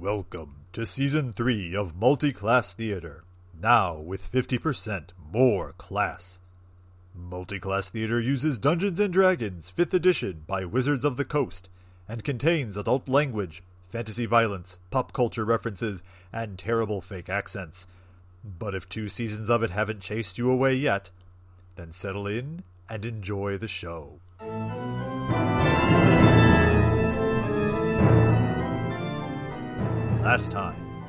Welcome to Season 3 of Multiclass Theater, now with 50% more class. Multiclass Theater uses Dungeons and Dragons 5th edition by Wizards of the Coast and contains adult language, fantasy violence, pop culture references, and terrible fake accents. But if two seasons of it haven't chased you away yet, then settle in and enjoy the show. Last time,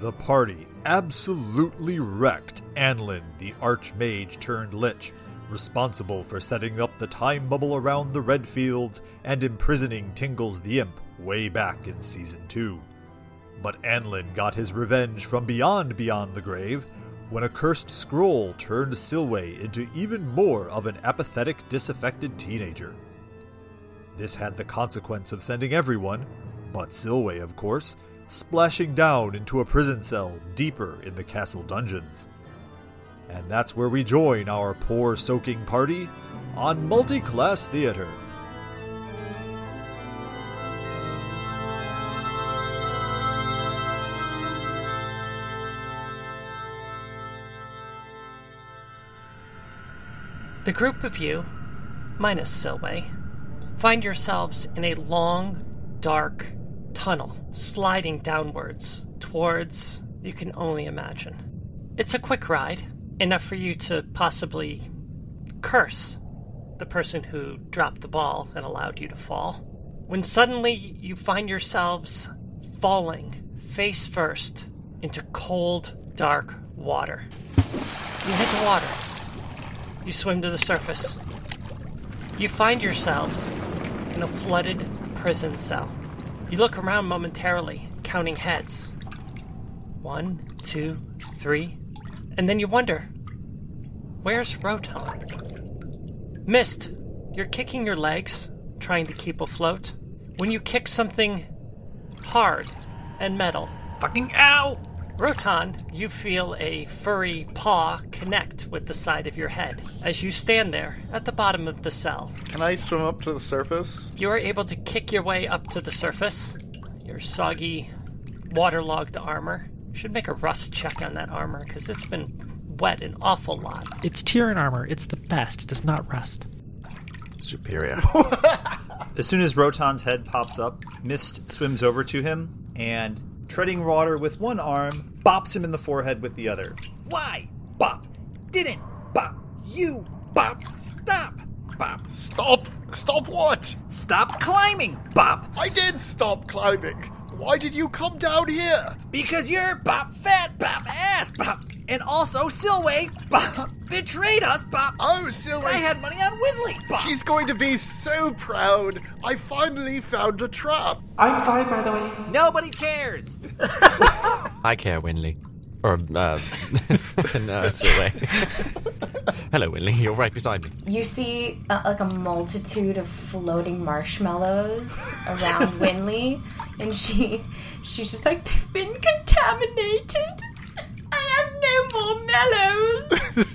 the party absolutely wrecked Anlin, the Archmage turned Lich, responsible for setting up the time bubble around the Red Fields and imprisoning Tingles the Imp way back in Season 2. But Anlin got his revenge from beyond beyond the grave when a cursed scroll turned Silway into even more of an apathetic, disaffected teenager. This had the consequence of sending everyone, but Silway, of course, splashing down into a prison cell deeper in the castle dungeons. And that's where we join our poor soaking party on Multi Class Theater. The group of you, minus Silway, find yourselves in a long, dark tunnel sliding downwards towards you can only imagine. It's a quick ride, enough for you to possibly curse the person who dropped the ball and allowed you to fall. When suddenly you find yourselves falling face first into cold, dark water. You hit the water. You swim to the surface. You find yourselves in a flooded prison cell. You look around momentarily, counting heads. One, two, three. And then you wonder where's Roton? Mist, you're kicking your legs, trying to keep afloat. When you kick something hard and metal, Fucking ow! Rotan, you feel a furry paw connect with the side of your head as you stand there at the bottom of the cell. Can I swim up to the surface? You are able to kick your way up to the surface. Your soggy, waterlogged armor. Should make a rust check on that armor because it's been wet an awful lot. It's Tyrion armor. It's the best. It does not rust. Superior. As soon as Rotan's head pops up, Mist swims over to him and, treading water with one arm, bops him in the forehead with the other. Why? Bop. Didn't. Bop. You. Bop. Stop. Bop. Stop! Stop what? Stop climbing. Bop. I did stop climbing. Why did you come down here? Because you're Bop fat, Bop ass, Bop. And also Silway, Bop, betrayed us, Bop. Oh, Silway! I had money on Winley, Bop. She's going to be so proud. I finally found a trap. I'm fine, by the way. Nobody cares. I care, Winley. Or, uh, fucking, uh, Hello, Winley. You're right beside me. You see uh, like a multitude of floating marshmallows around Winley, and she she's just like they've been contaminated. I have no more mellows.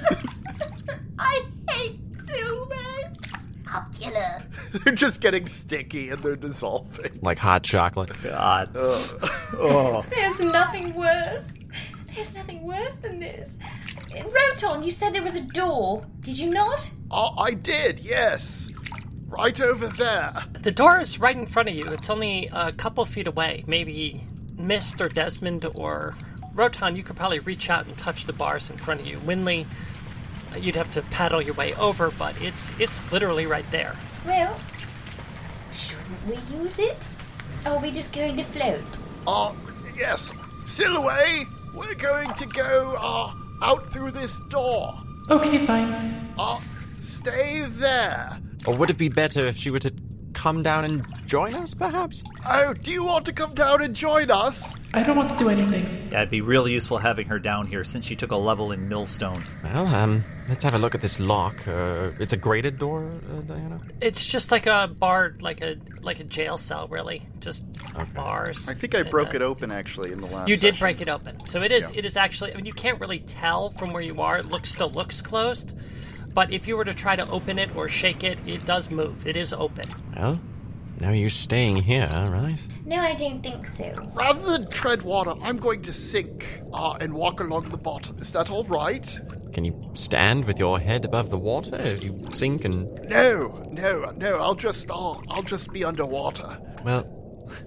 I hate Silver. I'll kill her. They're just getting sticky and they're dissolving. Like hot chocolate. God. There's nothing worse. There's nothing worse than this. Roton, you said there was a door. Did you not? Oh, I did, yes. Right over there. The door is right in front of you. It's only a couple feet away. Maybe Mist or Desmond or Rotan, you could probably reach out and touch the bars in front of you. Winley, you'd have to paddle your way over, but it's it's literally right there. Well, shouldn't we use it? Or are we just going to float? Uh, yes. Silhouette, we're going to go, uh, out through this door. Okay, fine. Uh, stay there. Or would it be better if she were to come down and join us, perhaps? Oh, do you want to come down and join us? I don't want to do anything. Yeah, it'd be really useful having her down here since she took a level in Millstone. Well, um, let's have a look at this lock. Uh, it's a grated door, uh, Diana? It's just like a bar, like a like a jail cell, really. Just bars. I think I and, broke uh, it open actually in the last. You did session. break it open, so it is. It is actually. I mean, you can't really tell from where you are. It looks still looks closed, but if you were to try to open it or shake it, it does move. It is open. Well, now you're staying here, right? No, I don't think so. Rather than tread water, I'm going to sink uh, and walk along the bottom. Is that all right? Can you stand with your head above the water if you sink and. No, no, no. I'll just, uh, I'll just be underwater. Well,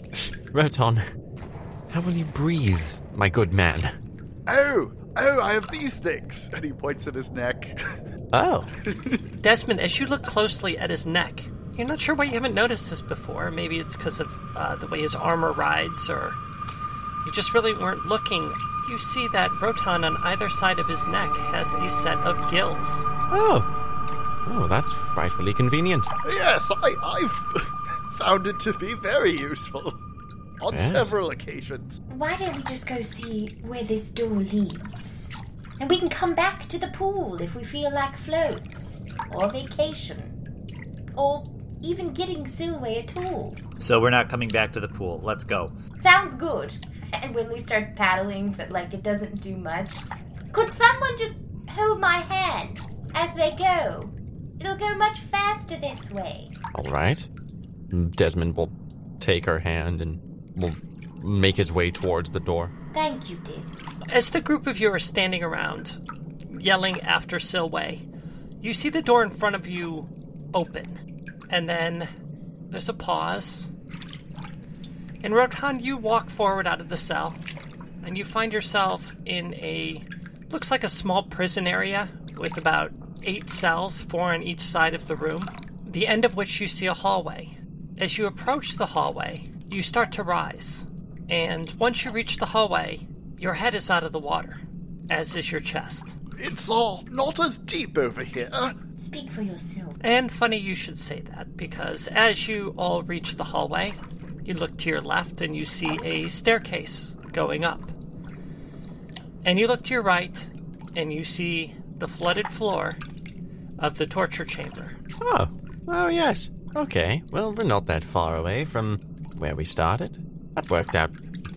Roton, how will you breathe, my good man? Oh, oh, I have these things. And he points at his neck. Oh, Desmond, as you look closely at his neck, you're not sure why you haven't noticed this before. Maybe it's because of uh, the way his armor rides, or you just really weren't looking. You see that Roton on either side of his neck has a set of gills. oh. Oh, that's frightfully convenient. yes, I, I've found it to be very useful on Yes. several occasions. Why don't we just go see where this door leads? And we can come back to the pool if we feel like floats, or vacation, or even getting Silway at all. So we're not coming back to the pool. Let's go. Sounds good. And Winley starts paddling, but like it doesn't do much. Could someone just hold my hand as they go? It'll go much faster this way. All right. Desmond will take her hand and will make his way towards the door. Thank you, Disney. As the group of you are standing around, yelling after Silway, you see the door in front of you open. And then there's a pause. And Rotan, you walk forward out of the cell, and you find yourself in a looks like a small prison area with about eight cells, four on each side of the room, the end of which you see a hallway. As you approach the hallway, you start to rise. And once you reach the hallway, your head is out of the water, as is your chest. It's all not as deep over here. Speak for yourself. And funny you should say that, because as you all reach the hallway, you look to your left and you see a staircase going up. And you look to your right and you see the flooded floor of the torture chamber. Oh, oh yes. Okay, well, we're not that far away from where we started. That worked out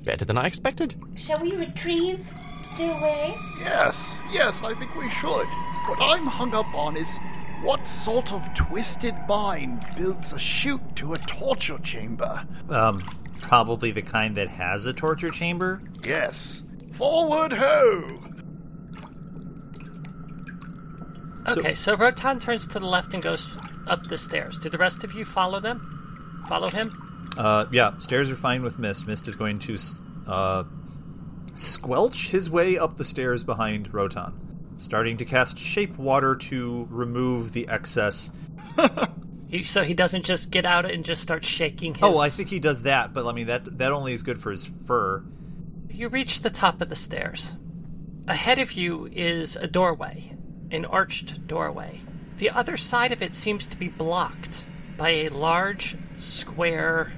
better than I expected. Shall we retrieve Silway? Yes, yes, I think we should. What I'm hung up on is what sort of twisted mind builds a chute to a torture chamber? Um, probably the kind that has a torture chamber. Yes. Forward ho! Okay, so, Rotan turns to the left and goes up the stairs. Do the rest of you follow them? Follow him? Uh, yeah, stairs are fine with Mist. Mist is going to uh, squelch his way up the stairs behind Rotan, starting to cast Shape Water to remove the excess. He, so he doesn't just get out and just start shaking his. Oh, I think he does that, but I mean that that only is good for his fur. You reach the top of the stairs. Ahead of you is a doorway, an arched doorway. The other side of it seems to be blocked by a large, square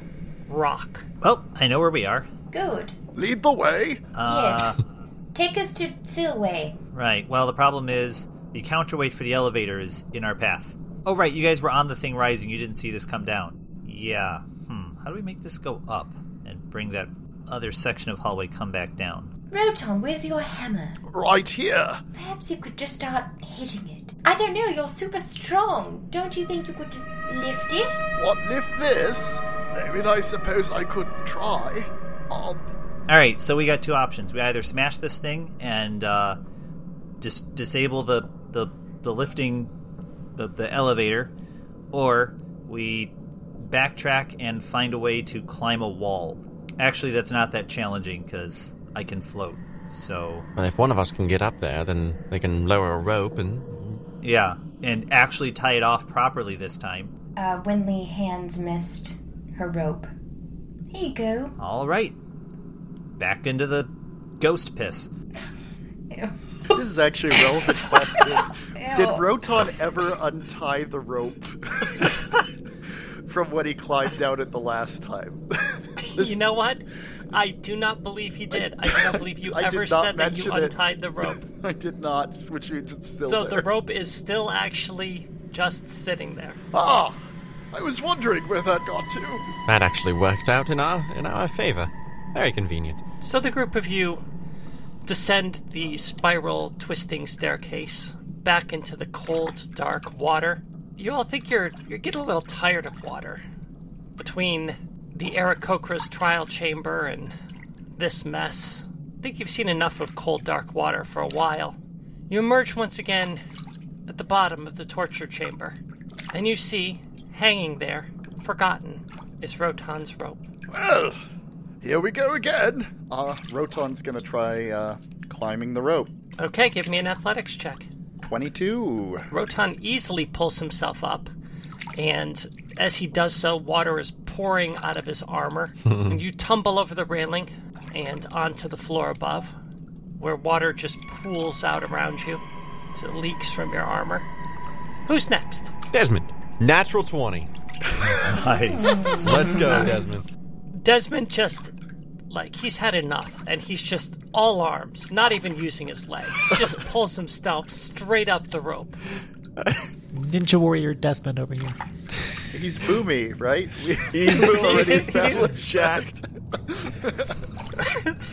rock. Well, I know where we are. Good. Lead the way. Uh, yes. Take us to Silway. Right. Well, the problem is the counterweight for the elevator is in our path. Oh, right. You guys were on the thing rising. You didn't see this come down. Yeah. Hmm. How do we make this go up and bring that other section of hallway come back down? Roton, where's your hammer? Right here. Perhaps you could just start hitting it. I don't know, you're super strong. Don't you think you could just lift it? What lift this? I mean, I suppose I could try. Um, All right. So we got two options. We either smash this thing and uh, dis- disable the the the lifting the, the elevator, or we backtrack and find a way to climb a wall. Actually, that's not that challenging because I can float. So And if one of us can get up there, then they can lower a rope and. Yeah, and actually tie it off properly this time. Uh, Winley hands Mist her rope. Here you go. All right, back into the ghost piss. Ew. this is actually a relevant question. Did Roton ever untie the rope from when he climbed down it the last time? This- You know what? I do not believe he did. I do not believe you I ever said that you mention it. untied the rope. I did not, which means it's still So there. the rope is still actually just sitting there. Ah, I was wondering where that got to. That actually worked out in our in our favor. Very convenient. So the group of you descend the spiral twisting staircase back into the cold, dark water. You all think you're you're getting a little tired of water. between the Aarakocra's trial chamber and this mess. I think you've seen enough of cold, dark water for a while. You emerge once again at the bottom of the torture chamber, and you see, hanging there, forgotten, is Rotan's rope. Well, here we go again. Uh, Roton's gonna try uh, climbing the rope. Okay, give me an athletics check. 22. Rotan easily pulls himself up, and as he does so, water is pouring out of his armor, and you tumble over the railing and onto the floor above, where water just pools out around you, so it leaks from your armor. Who's next? Desmond, natural 20. Nice. Let's go, Desmond. Desmond just like he's had enough, and he's just all arms, not even using his legs, just pulls himself straight up the rope. Ninja Warrior Desmond over here. He's boomy, right? He's we've already he's established. jacked.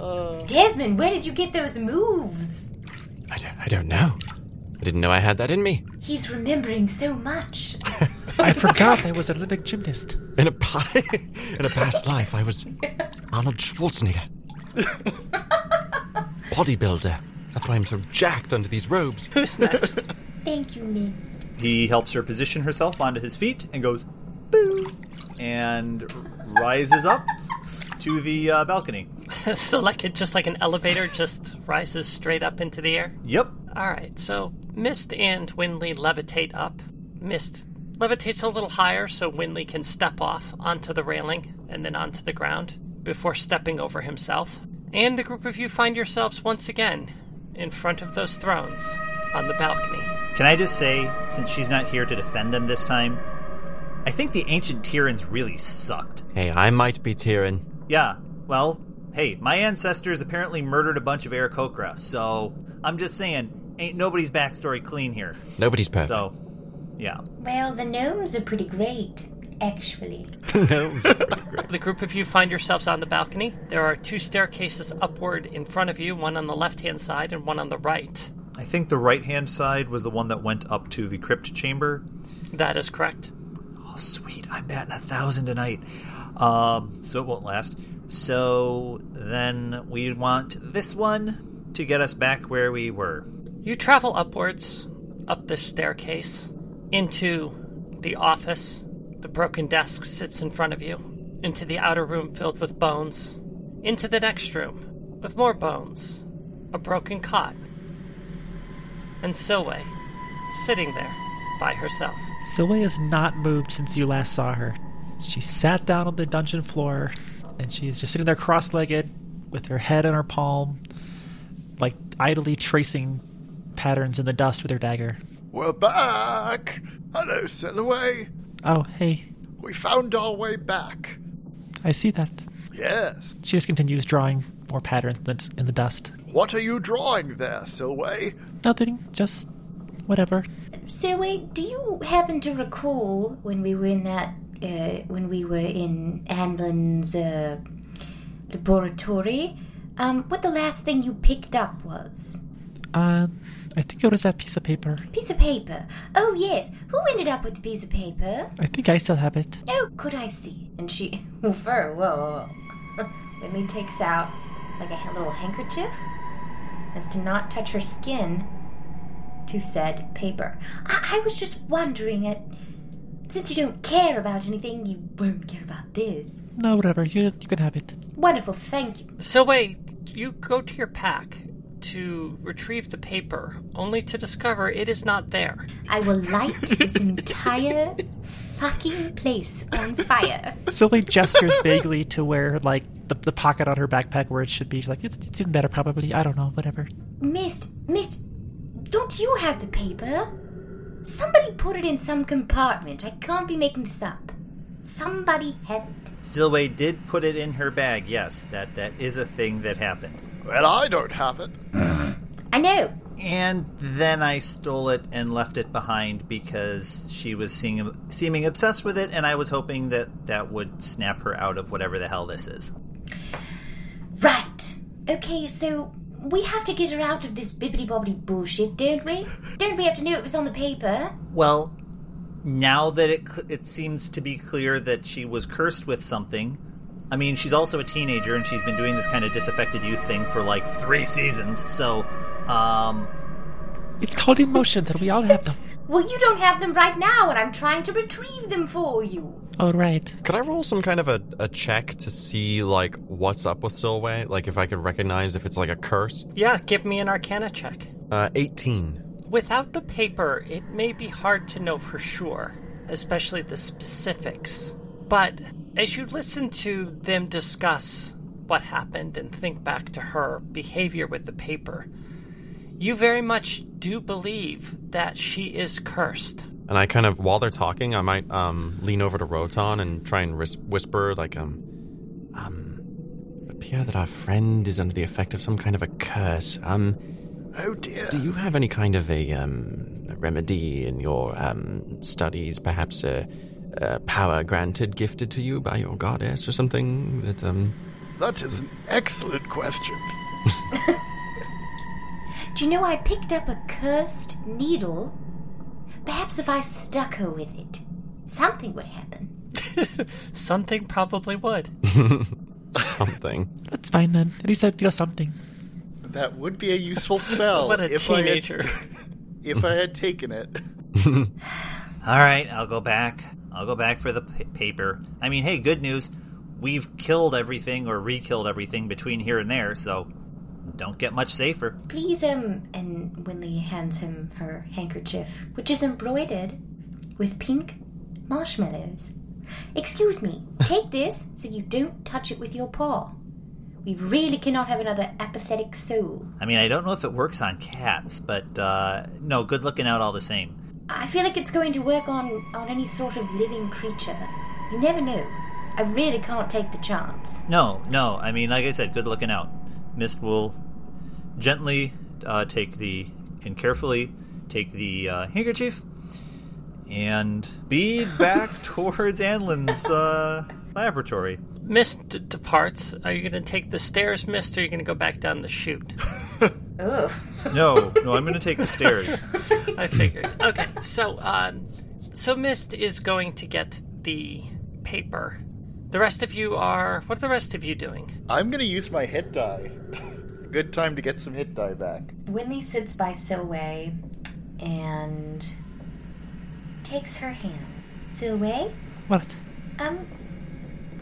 Uh. Desmond, where did you get those moves? I don't, I don't know. I didn't know I had that in me. He's remembering so much. I forgot I was an Olympic gymnast. In a pa- in a past life, I was Arnold Schwarzenegger, bodybuilder. That's why I'm so jacked under these robes. Who's next? Thank you, Mist. He helps her position herself onto his feet and goes, boo, and rises up to the uh, balcony. so, like it, just like an elevator, just rises straight up into the air. Yep. All right, so Mist and Winley levitate up. Mist levitates a little higher so Winley can step off onto the railing and then onto the ground before stepping over himself. And the group of you find yourselves once again in front of those thrones on the balcony. Can I just say, since she's not here to defend them this time, I think the ancient Tyrans really sucked. Hey, I might be Tyrion. Yeah, well, hey, my ancestors apparently murdered a bunch of Aarakocra, so I'm just saying, ain't nobody's backstory clean here. Nobody's perfect. So, yeah. Well, the gnomes are pretty great, actually. no. The group of you find yourselves on the balcony. There are two staircases upward in front of you, one on the left hand side and one on the right. I think the right hand side was the one that went up to the crypt chamber. That is correct. Oh, sweet. I'm batting a thousand tonight. Um, so it won't last. So then we want this one to get us back where we were. You travel upwards, up this staircase, into the office. The broken desk sits in front of you, into the outer room filled with bones, into the next room with more bones, a broken cot, and Silway sitting there by herself. Silway has not moved since you last saw her. She sat down on the dungeon floor, and she is just sitting there cross legged with her head in her palm, like idly tracing patterns in the dust with her dagger. We're back! Hello, Silhouette. Oh, hey, We found our way back. I see that. Yes. She just continues drawing more patterns in the dust. What are you drawing there, Silway? Nothing, just whatever. So wait, do you happen to recall when we were in that, uh, when we were in Anlin's uh, laboratory, um, what the last thing you picked up was? Uh, I think it was that piece of paper. Piece of paper. Oh yes, who ended up with the piece of paper? I think I still have it. Oh, could I see? And she, whoa, whoa, whoa. Winley takes out like a little handkerchief as to not touch her skin to said paper. I, I was just wondering, it. since you don't care about anything, you won't care about this. No, whatever. You you can have it. Wonderful, thank you. So wait, you go to your pack to retrieve the paper, only to discover it is not there. I will light this entire fucking place on fire. Silway gestures vaguely to where, like, the, the pocket on her backpack where it should be. She's like, it's, it's in better, probably. I don't know, whatever. Mist, Mist, don't you have the paper? Somebody put it in some compartment. I can't be making this up. Somebody has it. Silway did put it in her bag, yes. That that is a thing that happened. Well, I don't have it. I know. And then I stole it and left it behind because she was seeing, seeming obsessed with it, and I was hoping that that would snap her out of whatever the hell this is. Right. Okay, so we have to get her out of this bibbity bobbity bullshit, don't we? Don't we have to know it was on the paper? Well, now that it it seems to be clear that she was cursed with something. I mean, she's also a teenager and she's been doing this kind of disaffected youth thing for like three seasons. So, um, It's called emotions, and we all have them. Well, you don't have them right now, and I'm trying to retrieve them for you. All right. Could I roll some kind of a, a check to see like what's up with Silway? Like if I could recognize if it's like a curse? Yeah, give me an arcana check. Uh, 18. Without the paper, it may be hard to know for sure, especially the specifics. But as you listen to them discuss what happened and think back to her behavior with the paper, you very much do believe that she is cursed. And I kind of, while they're talking, I might um, lean over to Roton and try and whis- whisper, like, um, um, it appear that our friend is under the effect of some kind of a curse. Um, Oh dear. do you have any kind of a, um, a remedy in your um, studies? Perhaps a, a power granted, gifted to you by your goddess or something that, um, That is an excellent question. Do you know I picked up a cursed needle? Perhaps if I stuck her with it, something would happen. Something probably would. something? That's fine then. At least I feel something. That would be a useful spell. What a if teenager. I had, if I had taken it. all right, I'll go back. I'll go back for the p- paper. I mean, hey, good news. We've killed everything or re-killed everything between here and there, so don't get much safer. Please, um, and Winley hands him her handkerchief, which is embroidered with pink marshmallows. Excuse me, take this so you don't touch it with your paw. We really cannot have another apathetic soul. I mean, I don't know if it works on cats, but uh, no, good looking out all the same. I feel like it's going to work on, on any sort of living creature. You never know. I really can't take the chance. No, no. I mean, like I said, good looking out. Mist will gently uh, take the and carefully take the uh, handkerchief and bead back towards Anlin's uh, laboratory. Mist departs. Are you going to take the stairs, Mist, or are you going to go back down the chute? Ugh. No, no, I'm going to take the stairs. I figured. Okay, so um, so Mist is going to get the paper. The rest of you are. What are the rest of you doing? I'm gonna use my hit die. Good time to get some hit die back. Winley sits by Silway and takes her hand. Silway, What? um,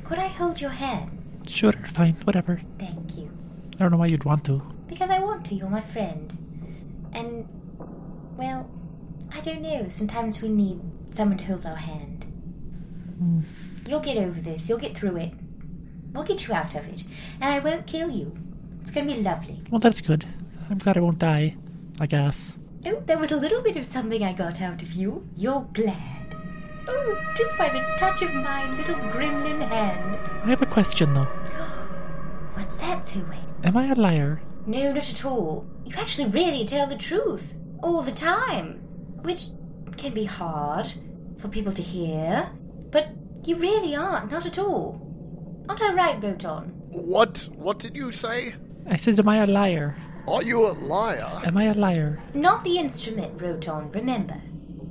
could I hold your hand? Sure, fine, whatever. Thank you. I don't know why you'd want to. Because I want to, you're my friend. And, well, I don't know, sometimes we need someone to hold our hand. Hmm. You'll get over this, you'll get through it. We'll get you out of it. And I won't kill you. It's gonna be lovely. Well, that's good. I'm glad I won't die. I guess. Oh, there was a little bit of something I got out of you. You're glad. Oh, just by the touch of my little gremlin hand. I have a question though. What's that, Silway? Am I a liar? No, not at all. You actually really tell the truth. All the time. Which can be hard for people to hear. But you really aren't, not at all. Aren't I right, Roton? What? What did you say? I said, am I a liar? Are you a liar? Am I a liar? Not the instrument, Roton, remember.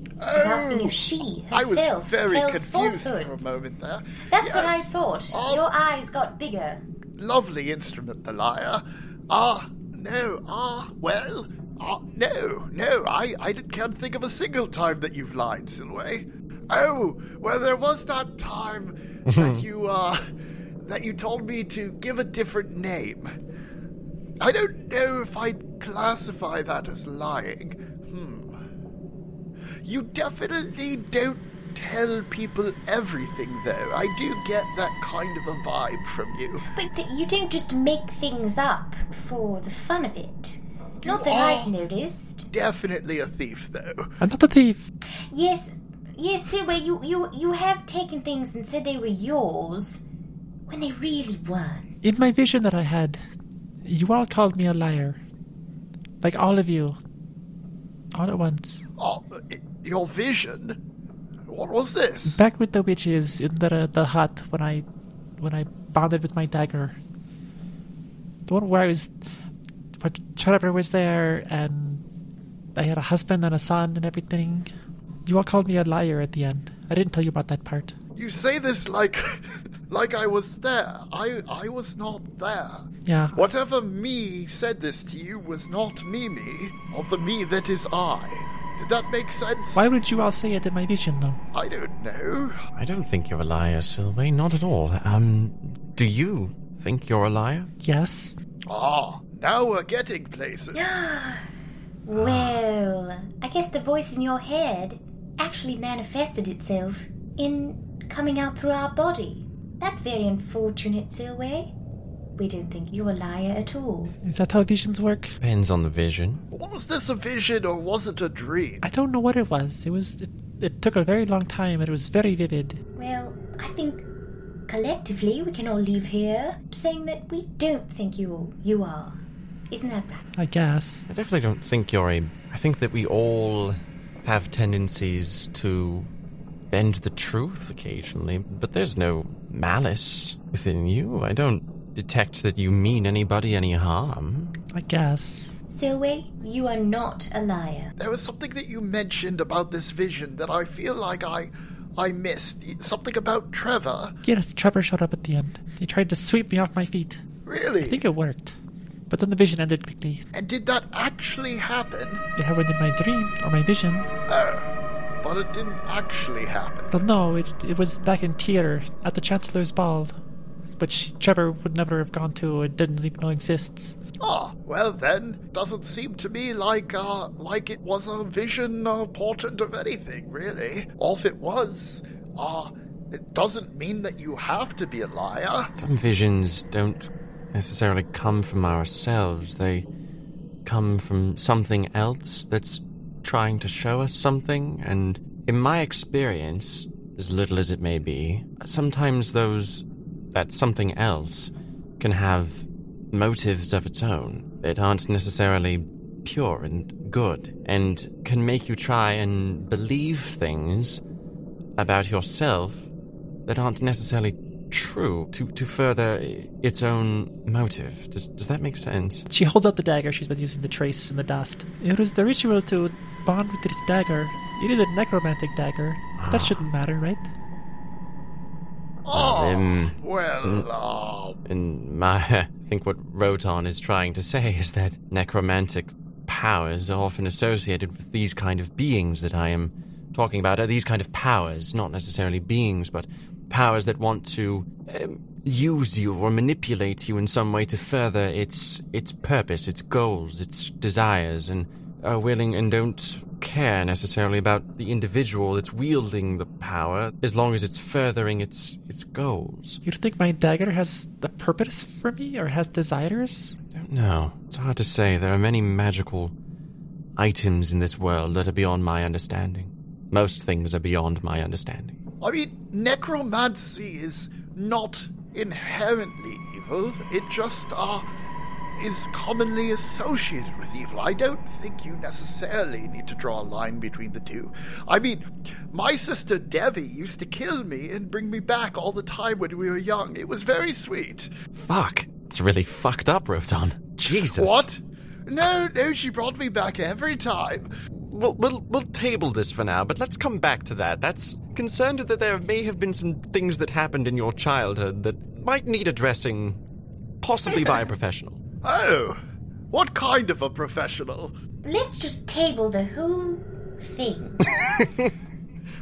She's oh, asking if she I was herself very tells confused for a falsehoods. moment there. That's what I thought. Oh. Your eyes got bigger. Lovely instrument, the lyre. Ah, no, ah, well, ah, no, no, I, I can't think of a single time that you've lied, Silway. Oh, well, there was that time that you, uh, that you told me to give a different name. I don't know if I'd classify that as lying. Hmm. You definitely don't tell people everything, though. I do get that kind of a vibe from you. But th- you don't just make things up for the fun of it. You Not that are- I've noticed. Definitely a thief, though. I'm not a thief. Yes, yes, Silway, you, you, you have taken things and said they were yours when they really weren't. In my vision that I had, you all called me a liar. Like all of you. All at once. Oh, your vision? What was this? Back with the witches in the the hut when I when I bonded with my dagger. The one where I was where Trevor was there and I had a husband and a son and everything. You all called me a liar at the end. I didn't tell you about that part. You say this like like I was there. I I was not there. Yeah. Whatever me said this to you was not me me, or the me that is I. Did that make sense? Why would you all say it in my vision, though? I don't know. I don't think you're a liar, Silway. Not at all. Um, do you think you're a liar? Yes. Ah, now we're getting places. Well, I guess the voice in your head actually manifested itself in coming out through our body. That's very unfortunate, Silway. We don't think you're a liar at all. Is that how visions work? Depends on the vision. Was this a vision or was it a dream? I don't know what it was. It was. It, it took a very long time, and it was very vivid. Well, I think collectively we can all leave here saying that we don't think you you are. Isn't that right? I guess. I definitely don't think you're a. I think that we all have tendencies to bend the truth occasionally, but there's no malice within you. I don't detect that you mean anybody any harm. I guess. Silway, you are not a liar. There was something that you mentioned about this vision that I feel like I I missed. Something about Trevor. Yes, Trevor showed up at the end. He tried to sweep me off my feet. Really? I think it worked. But then the vision ended quickly. And did that actually happen? It happened in my dream, or my vision. Oh, but it didn't actually happen. But no, it, it was back in theatre, at the Chancellor's Ball. Which Trevor would never have gone to, or didn't even know exists. Ah, well then, doesn't seem to me like uh like it was a vision uh, portent of anything, really. Or if it was, uh it doesn't mean that you have to be a liar. Some visions don't necessarily come from ourselves, they come from something else that's trying to show us something, and in my experience, as little as it may be, sometimes those that something else can have motives of its own that aren't necessarily pure and good, and can make you try and believe things about yourself that aren't necessarily true to, to further its own motive. Does, does that make sense? She holds out the dagger she's been using to trace in the dust. It was the ritual to bond with this dagger. It is a necromantic dagger. That ah. shouldn't matter, right? Oh, Um, well, uh, And my, I think what Roton is trying to say is that necromantic powers are often associated with these kind of beings that I am talking about. Are these kind of powers, not necessarily beings, but powers that want to um, use you or manipulate you in some way to further its its purpose, its goals, its desires, and are willing and don't care necessarily about the individual that's wielding the power as long as it's furthering its its goals. You think my dagger has the purpose for me, or has desires? I don't know. It's hard to say. There are many magical items in this world that are beyond my understanding. Most things are beyond my understanding. I mean, necromancy is not inherently evil. It just uh, is commonly associated with evil. I don't think you necessarily need to draw a line between the two. I mean, my sister Devi used to kill me and bring me back all the time when we were young. It was very sweet. Fuck. It's really fucked up, Rotan. Jesus. What? No, no, she brought me back every time. We'll, we'll, we'll table this for now, but let's come back to that. That's concerned that there may have been some things that happened in your childhood that might need addressing, possibly by a professional. Oh, what kind of a professional? Let's just table the whole thing.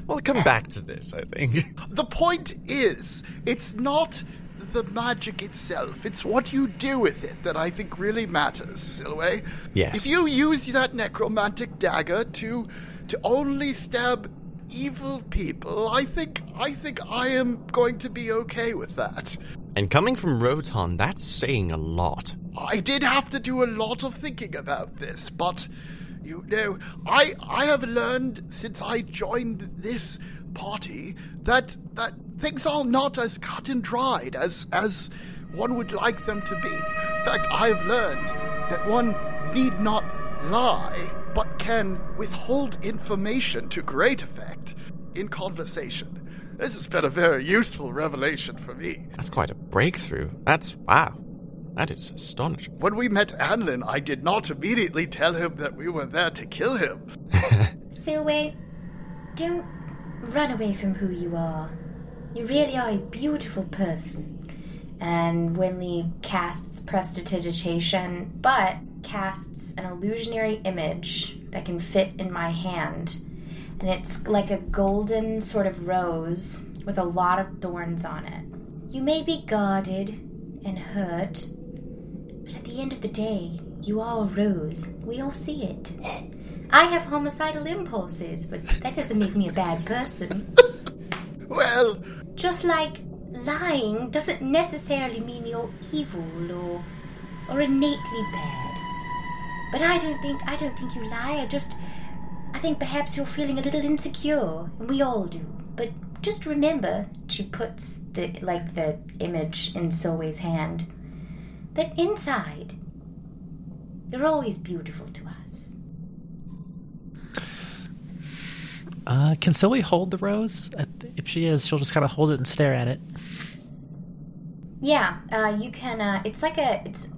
We'll come back to this, I think. The point is, it's not the magic itself, it's what you do with it that I think really matters, Silway. Yes. If you use that necromantic dagger to to only stab evil people, I think I think I am going to be okay with that. And coming from Rotan, that's saying a lot. I did have to do a lot of thinking about this, but you know, I I have learned since I joined this party that that things are not as cut and dried as as one would like them to be. In fact, I've learned that one need not lie, but can withhold information to great effect in conversation. This has been a very useful revelation for me. That's quite a breakthrough. That's wow. That is astonishing. When we met Anlin, I did not immediately tell him that we were there to kill him. Silway, uh, don't run away from who you are. You really are a beautiful person. And Winley casts prestidigitation, but casts an illusionary image that can fit in my hand. And it's like a golden sort of rose with a lot of thorns on it. You may be guarded and hurt, but at the end of the day, you are a rose. We all see it. I have homicidal impulses, but that doesn't make me a bad person. Well, Just like lying doesn't necessarily mean you're evil or or innately bad. But I don't think I don't think you lie. I just I think perhaps you're feeling a little insecure, and we all do. But just remember, she puts the like the image in Silway's hand. That inside, you're always beautiful to us. Uh, can Silly hold the rose? Uh, If she is, she'll just kind of hold it and stare at it. Yeah, uh, you can. Uh, it's like a. It's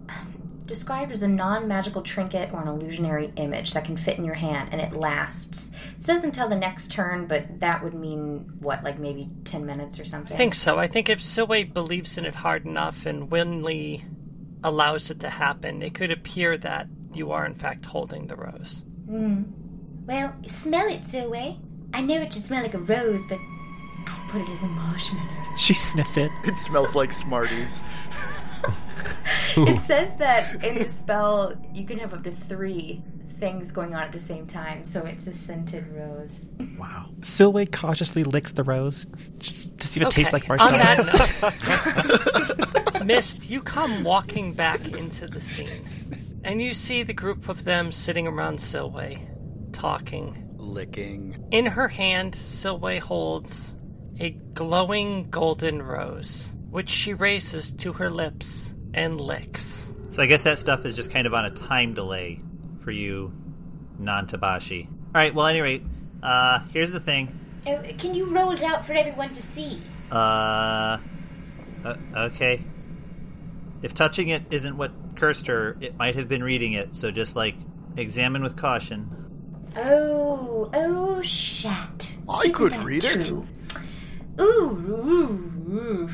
described as a non-magical trinket or an illusionary image that can fit in your hand, and it lasts. It says until the next turn, but that would mean what, like maybe ten minutes or something. I think so. I think if Silway believes in it hard enough and Winley allows it to happen, it could appear that you are in fact holding the rose. Hmm. Well, smell it, Silway. I know it should smell like a rose, but I put it as a marshmallow. She sniffs it. it smells like Smarties. it says that in the spell you can have up to three things going on at the same time, so it's a scented rose. Wow. Silway cautiously licks the rose just to see if it tastes like On that note, Mist, you come walking back into the scene, and you see the group of them sitting around Silway, talking. Licking. In her hand, Silway holds a glowing golden rose, which she raises to her lips and licks. So I guess that stuff is just kind of on a time delay for you, non-Tabaxi. All right. Well, anyway, uh, here's the thing. Oh, can you roll it out for everyone to see? Uh, uh, okay. If touching it isn't what cursed her, it might have been reading it. So just like examine with caution. Oh, oh, shat. I Isn't could that read it. Ooh, ooh, ooh.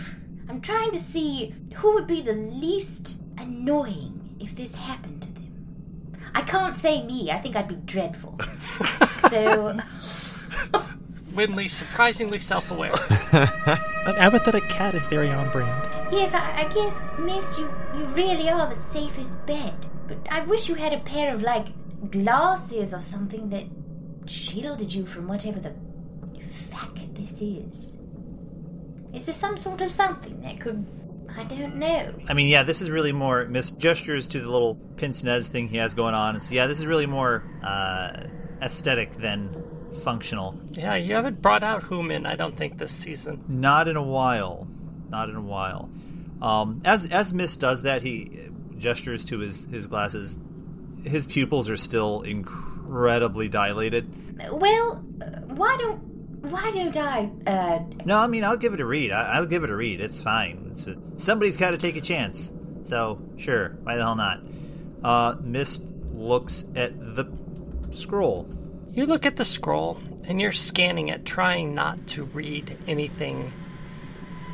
I'm trying to see who would be the least annoying if this happened to them. I can't say me. I think I'd be dreadful. so, Winley, surprisingly self aware. An apathetic cat is very on brand. yes, I, I guess, Mist, you, you really are the safest bet. But I wish you had a pair of, like, glasses or something that shielded you from whatever the fuck this is. Is there some sort of something that could. I don't know. I mean, yeah, this is really more Mist gestures to the little pince nez thing he has going on. So yeah, this is really more uh, aesthetic than functional. Yeah, you haven't brought out Human, I don't think, this season. Not in a while. Not in a while. Um, as as Mist does that, he gestures to his his glasses. His pupils are still incredibly dilated. Well, why don't. Why don't I. Uh, No, I mean I'll give it a read. I, I'll give it a read. It's fine. It's a, somebody's got to take a chance. So sure, why the hell not? Uh, Mist looks at the scroll. You look at the scroll and you're scanning it, trying not to read anything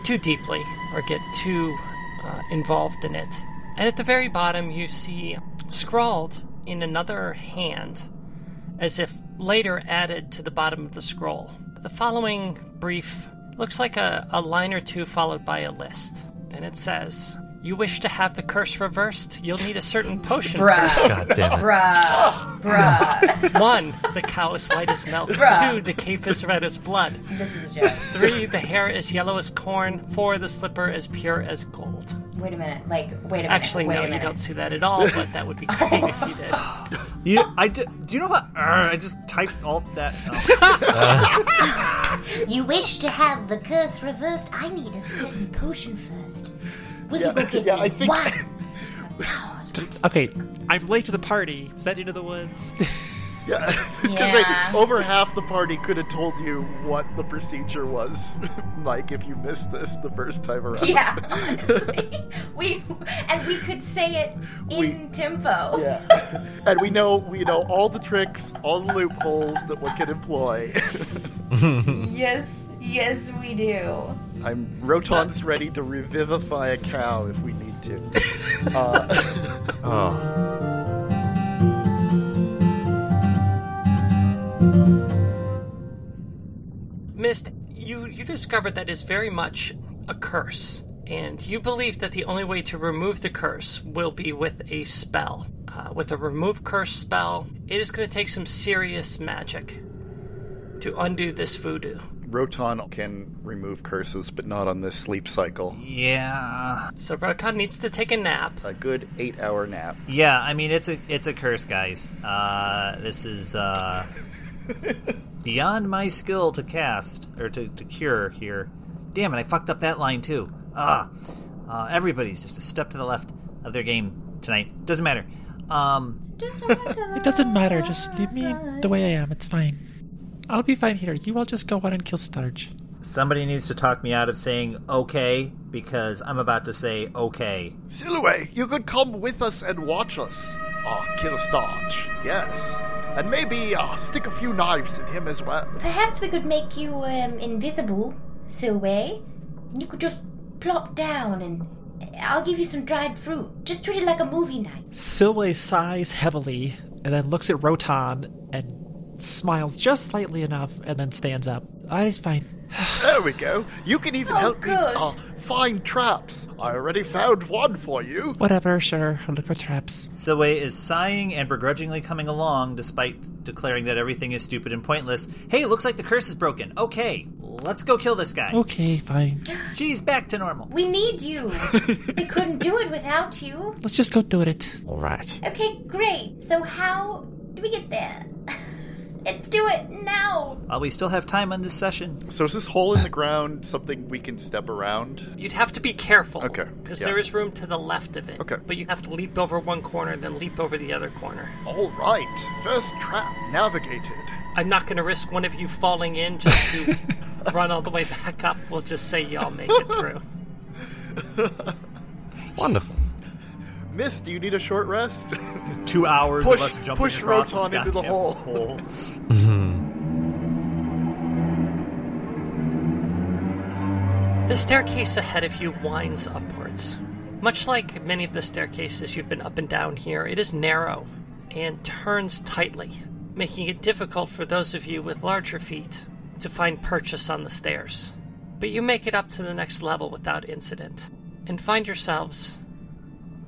too deeply or get too uh, involved in it. And at the very bottom, you see scrawled in another hand, as if later added to the bottom of the scroll. The following brief looks like a, a line or two followed by a list. And it says, You wish to have the curse reversed? You'll need a certain potion. bruh. God damn it. Bruh. Bruh. One, the cow is white as milk. Bruh. Two, the cape is red as blood. this is a joke. Three, the hair is yellow as corn. Four, the slipper is pure as gold. Wait a minute. Like, wait a minute. Actually, wait no, a you don't see that at all, but that would be great if you did. You, I do, do you know what? I just typed all that. oh. You wish to have the curse reversed? I need a certain potion first. Will you go yeah, me I think- one? Cows, what Okay, I'm late to the party. Was that into the woods? Yeah, I was gonna Yeah. say, over half the party could have told you what the procedure was, Mike, if you missed this the first time around. Yeah, honestly. we and we could say it in We- tempo. Yeah. and we know we know all the tricks, all the loopholes that one can employ. yes, yes, we do. I'm Roton's ready to revivify a cow if we need to. Uh, Oh, Mist, you, you discovered that is very much a curse, and you believe that the only way to remove the curse will be with a spell. Uh, with a remove curse spell, it is going to take some serious magic to undo this voodoo. Roton can remove curses, but not on this sleep cycle. Yeah. So Roton needs to take a nap. A good eight-hour nap. Yeah, I mean it's a it's a curse, guys. Uh, this is uh, beyond my skill to cast or to, to cure here. Damn it, I fucked up that line too. Ah, uh, everybody's just a step to the left of their game tonight. Doesn't matter. Um, It doesn't matter. Just leave me the way I am. It's fine. I'll be fine here. You all just go on and kill Starch. somebody needs to talk me out of saying okay because I'm about to say okay. Silhouette, you could come with us and watch us. Ah, kill Starch. Yes. And maybe uh, stick a few knives in him as well. Perhaps we could make you um, invisible, Silway. And you could just plop down and I'll give you some dried fruit. Just treat it like a movie night. Silway sighs heavily and then looks at Roton and smiles just slightly enough and then stands up. Alright, it's fine. There we go. You can even Oh, help me uh, find traps. I already found one for you. Whatever, sure. I'll look for traps. Silway is sighing and begrudgingly coming along despite declaring that everything is stupid and pointless. Hey, looks like the curse is broken. Okay, let's go kill this guy. Okay, fine. She's back to normal. We need you. we couldn't do it without you. Let's just go do it. all right. Okay, great. So how do we get there? Let's do it now. While we still have time on this session, So is this hole in the ground something we can step around? You'd have to be careful. Okay, Because yeah. there is room to the left of it. Okay. But you have to leap over one corner, then leap over the other corner. All right. First trap navigated. I'm not going to risk one of you falling in just to run all the way back up. We'll just say y'all make it through. Wonderful. Mist, do you need a short rest? Two hours Push- of us jumping push across Roton this into the goddamn hole. The staircase ahead of you winds upwards. Much like many of the staircases you've been up and down here, it is narrow and turns tightly, making it difficult for those of you with larger feet to find purchase on the stairs. But you make it up to the next level without incident and find yourselves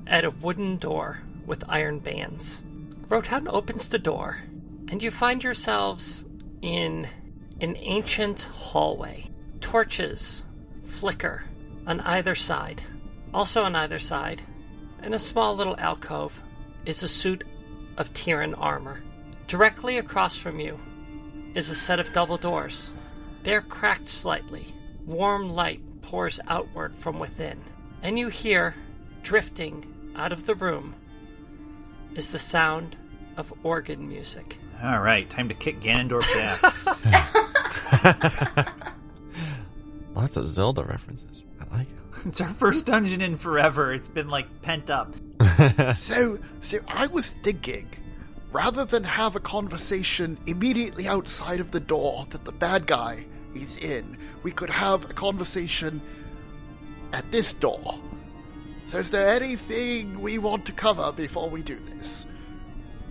at a wooden door with iron bands. Roton opens the door, and you find yourselves in an ancient hallway. Torches flicker on either side. Also on either side, in a small little alcove, is a suit of Tyran armor. Directly across from you is a set of double doors. They're cracked slightly. Warm light pours outward from within, and you hear, drifting out of the room, is the sound of organ music. all right, time to kick Ganondorf's ass. Lots of Zelda references. I like it. it's our first dungeon in forever. It's been like pent up. So, so I was thinking, rather than have a conversation immediately outside of the door that the bad guy is in, we could have a conversation at this door. So, is there anything we want to cover before we do this?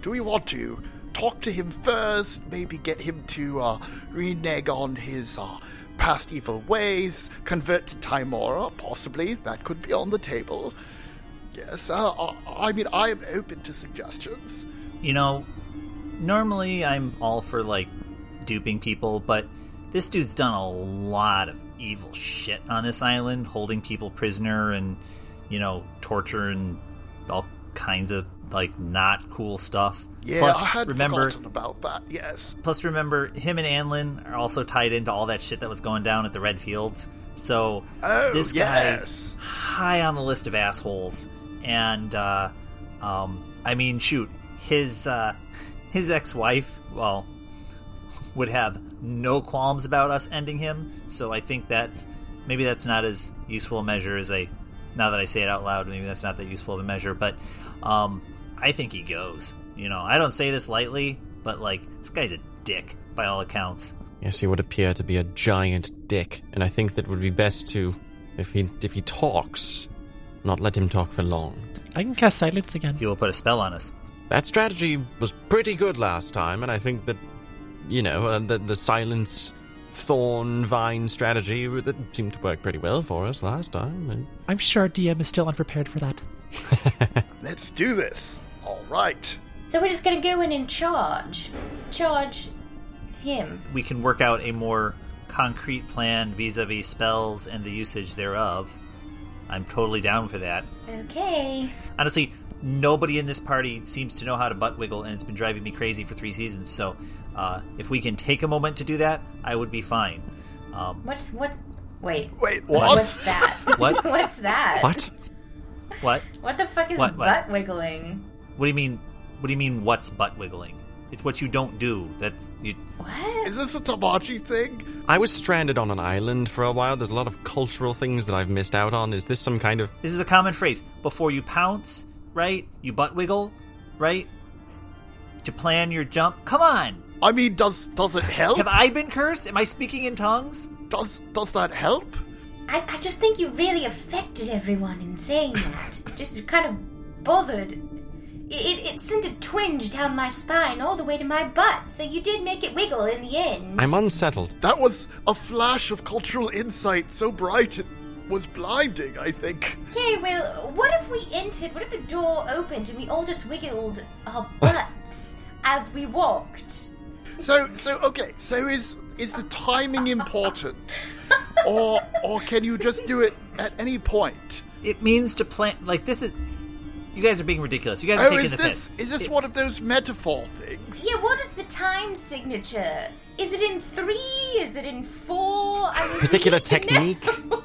Do we want to talk to him first? Maybe get him to uh, renege on his uh, past evil ways, convert to Tymora? Possibly that could be on the table. Yes, uh, I I mean, I am open to suggestions. You know, normally I'm all for like duping people, but this dude's done a lot of evil shit on this island, holding people prisoner and, you know, torture and all kinds of like not cool stuff. Yeah, plus, I had remember, forgotten about that. Yes. plus remember, him and Anlin are also tied into all that shit that was going down at the Red Fields. So Oh, this yes. guy high on the list of assholes, and uh, um, I mean, shoot, his uh, his ex-wife, well, would have no qualms about us ending him. So I think that's maybe that's not as useful a measure as I. Now that I say it out loud, maybe that's not that useful of a measure, but um, I think he goes. You know, I don't say this lightly, but like this guy's a dick by all accounts. Yes, he would appear to be a giant dick, and I think that would be best to, if he if he talks, not let him talk for long. I can cast silence again. He will put a spell on us. That strategy was pretty good last time, and I think that, you know, uh, the, the silence thorn vine strategy that seemed to work pretty well for us last time. And I'm sure DM is still unprepared for that. Let's do this. All right. So we're just gonna go in and charge. Charge him. We can work out a more concrete plan vis-a-vis spells and the usage thereof. I'm totally down for that. Okay. Honestly, nobody in this party seems to know how to butt wiggle, and it's been driving me crazy for three seasons. So, uh, if we can take a moment to do that, I would be fine. Um, What's what? Wait. Wait, what? What's that? What? What's that? what? what? What the fuck is What, what? butt wiggling? What do you mean? What do you mean? What's butt wiggling? It's what you don't do. That's you. What? Is this a Tabaxi thing? I was stranded on an island for a while. There's a lot of cultural things that I've missed out on. Is this some kind of. This is a common phrase. Before you pounce, right? You butt wiggle, right? To plan your jump. Come on. I mean, does does it help? Have I been cursed? Am I speaking in tongues? Does does that help? I, I just think you really affected everyone in saying that. just kind of bothered. It, it, it sent a twinge down my spine all the way to my butt, so you did make it wiggle in the end. I'm unsettled. That was a flash of cultural insight so bright it was blinding. I think. Okay, well, what if we entered? What if the door opened and we all just wiggled our butts as we walked? So so okay. So is is the timing important, or or can you just do it at any point? It means to plan. Like this is. You guys are being ridiculous. You guys are Oh, taking is the this piss. is this It- one of those metaphor things? Yeah, what is the time signature? Is it in three? Is it in four? I mean, Particular need to know. technique?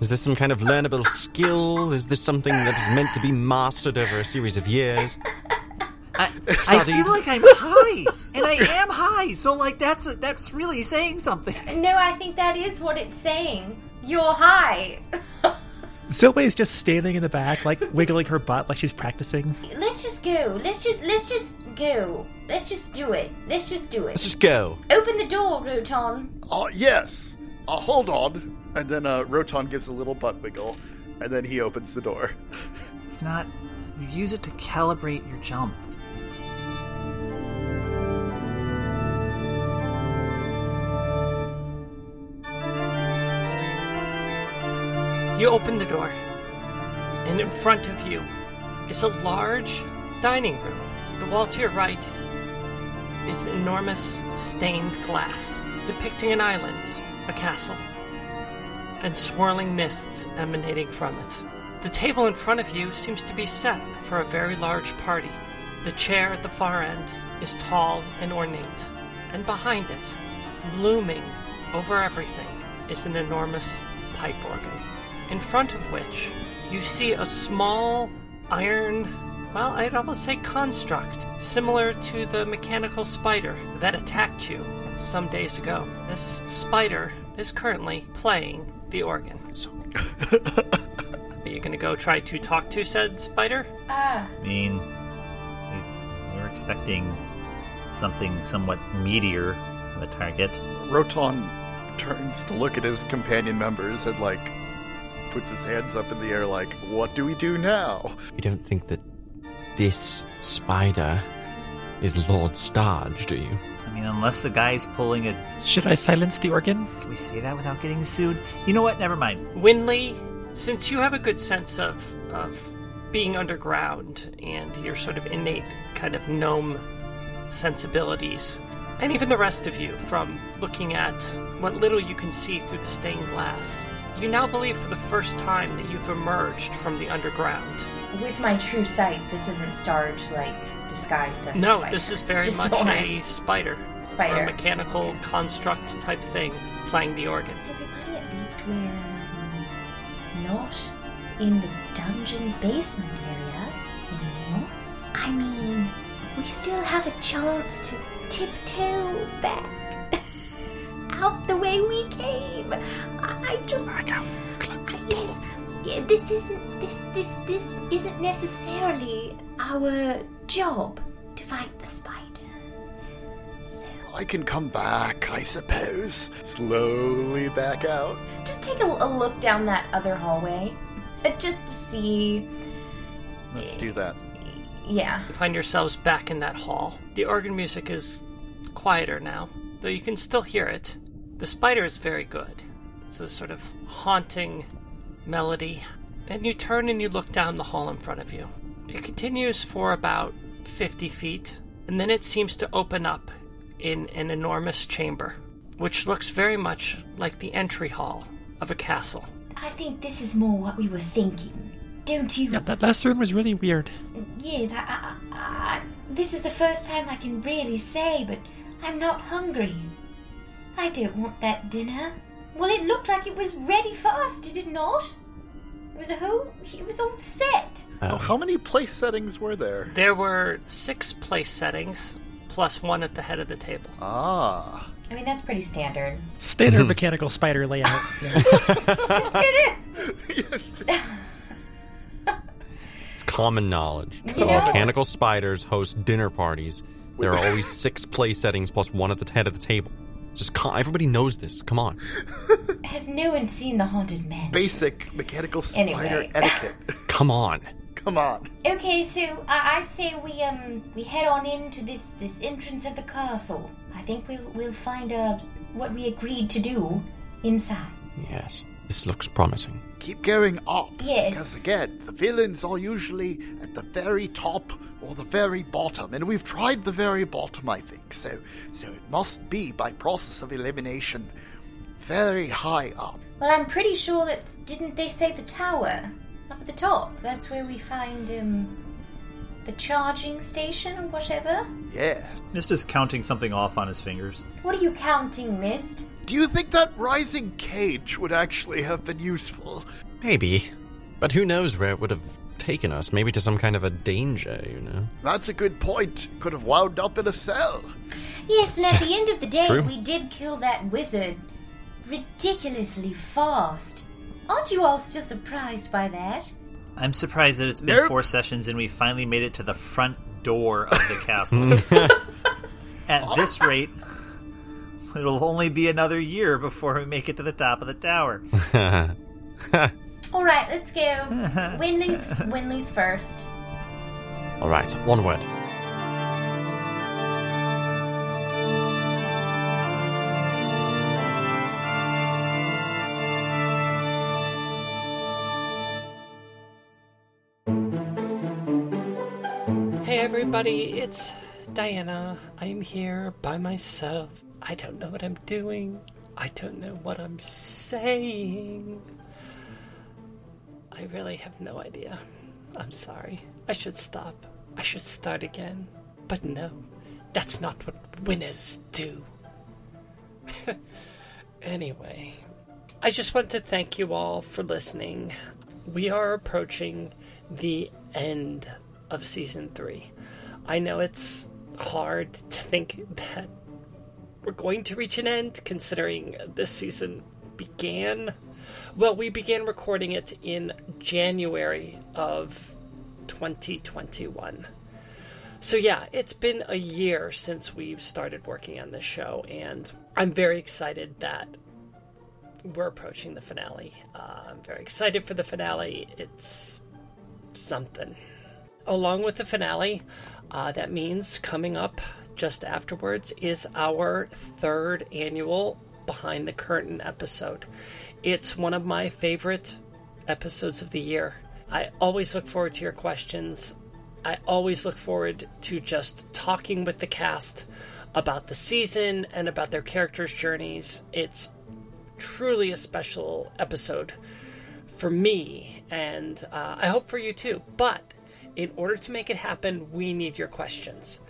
Is this some kind of learnable skill? Is this something that is meant to be mastered over a series of years? I, I feel like I'm high, and I am high. So like that's that's really saying something. No, I think that is what it's saying. You're high. Silway's just standing in the back, like wiggling her butt like she's practicing. let's just go. Let's just let's just go. Let's just do it. Let's just do it. Let's just go. Open the door, Roton. Uh, yes. Uh, hold on. And then uh, Roton gives a little butt wiggle, and then he opens the door. It's not. You use it to calibrate your jump. You open the door, and in front of you is a large dining room. The wall to your right is enormous stained glass depicting an island, a castle, and swirling mists emanating from it. The table in front of you seems to be set for a very large party. The chair at the far end is tall and ornate, and behind it, looming over everything, is an enormous pipe organ in front of which you see a small iron, well, I'd almost say construct, similar to the mechanical spider that attacked you some days ago. This spider is currently playing the organ. Are you gonna go try to talk to said spider? Ah, I mean, we, we're expecting something somewhat meatier of a target. Roton turns to look at his companion members and, like, puts his hands up in the air, like, what do we do now? You don't think that this spider is Lord Starge, do you? I mean, unless the guy's pulling a. Should I silence the organ? Can we say that without getting sued? You know what? Never mind. Winley, since you have a good sense of of being underground and your sort of innate kind of gnome sensibilities, and even the rest of you from looking at what little you can see through the stained glass, you now believe for the first time that you've emerged from the underground. with my true sight, this isn't Starge like disguised as a No, spider. this is very Just much so a spider, Spider. or a mechanical construct type thing playing the organ. Everybody, at least we're um, not in the dungeon basement area anymore. I mean, we still have a chance to tiptoe back out the way we came. I just. I just. Yes, yeah, this isn't this this this isn't necessarily our job to fight the spider. So I can come back, I suppose. Slowly back out. Just take a, a look down that other hallway, just to see. Let's do that. Yeah. You find yourselves back in that hall. The organ music is quieter now, though you can still hear it. The spider is very good. It's a sort of haunting melody. And you turn and you look down the hall in front of you. It continues for about 50 feet, and then it seems to open up in an enormous chamber, which looks very much like the entry hall of a castle. I think this is more what we were thinking. Don't you? Yeah, that last room was really weird. Yes, I, I, I, this is the first time I can really say, but I'm not hungry. I don't want that dinner. Well, it looked like it was ready for us, did it not? It was a whole. It was all set. Oh, how many place settings were there? There were six place settings, plus one at the head of the table. Ah. I mean, that's pretty standard. Standard mechanical spider layout. Yeah. It It's common knowledge. You know- Mechanical spiders host dinner parties. There are always six play settings plus one at the head of the table. Just con- everybody knows this. Come on. Has no one seen the haunted mansion? Basic mechanical spider Anyway. etiquette. Come on. Come on. Okay, so I I say we um we head on into this this entrance of the castle. I think we'll we'll find out what we agreed to do inside. Yes, this looks promising. Keep going up. Yes. Because again, the villains are usually at the very top or the very bottom, and we've tried the very bottom, I think. So, so it must be by process of elimination, very high up. Well, I'm pretty sure that's didn't they say the tower up at the top? That's where we find um the charging station or whatever. Yeah. Mist is counting something off on his fingers. What are you counting, Mist? Do you think that rising cage would actually have been useful? Maybe. But who knows where it would have taken us? Maybe to some kind of a danger, you know? That's a good point. Could have wound up in a cell. Yes, and at the end of the day, we did kill that wizard ridiculously fast. Aren't you all still surprised by that? I'm surprised that it's been Nope. four sessions and we finally made it to the front door of the castle. At this rate, it'll only be another year before we make it to the top of the tower. All right, let's go. Winley's Winley's first. All right, one word. Hey everybody, it's Diana. I'm here by myself. I don't know what I'm doing. I don't know what I'm saying. I really have no idea. I'm sorry. I should stop. I should start again. But no, that's not what winners do. anyway, I just want to thank you all for listening. We are approaching the end of season three. I know it's hard to think that we're going to reach an end considering this season began. Well, we began recording it in January of 2021. So, yeah, it's been a year since we've started working on this show, and I'm very excited that we're approaching the finale. Uh, I'm very excited for the finale. It's something. Along with the finale, uh, that means coming up just afterwards is our third annual Behind the Curtain episode. It's one of my favorite episodes of the year. I always look forward to your questions. I always look forward to just talking with the cast about the season and about their characters' journeys. It's truly a special episode for me, and uh, I hope for you too. But in order to make it happen, we need your questions.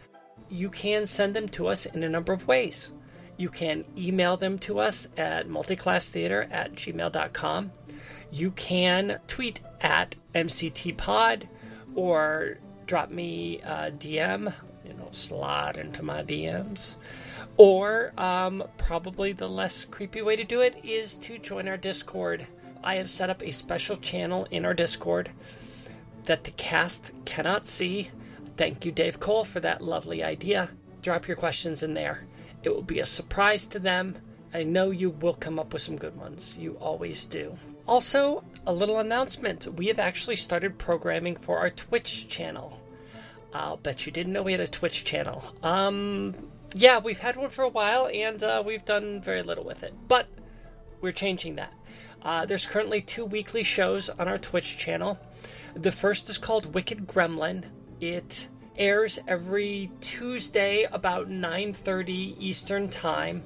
You can send them to us in a number of ways. You can email them to us at multiclasstheater at gmail.com. You can tweet at MCTPod or drop me a DM, you know, slide into my DMs. Or um, probably the less creepy way to do it is to join our Discord. I have set up a special channel in our Discord that the cast cannot see. Thank you, Dave Cole, for that lovely idea. Drop your questions in there. It will be a surprise to them. I know you will come up with some good ones. You always do. Also, a little announcement. We have actually started programming for our Twitch channel. I'll bet you didn't know we had a Twitch channel. Um, yeah, we've had one for a while and uh, we've done very little with it. But we're changing that. Uh, there's currently two weekly shows on our Twitch channel. The first is called Wicked Gremlin. It airs every Tuesday about 9:30 Eastern Time.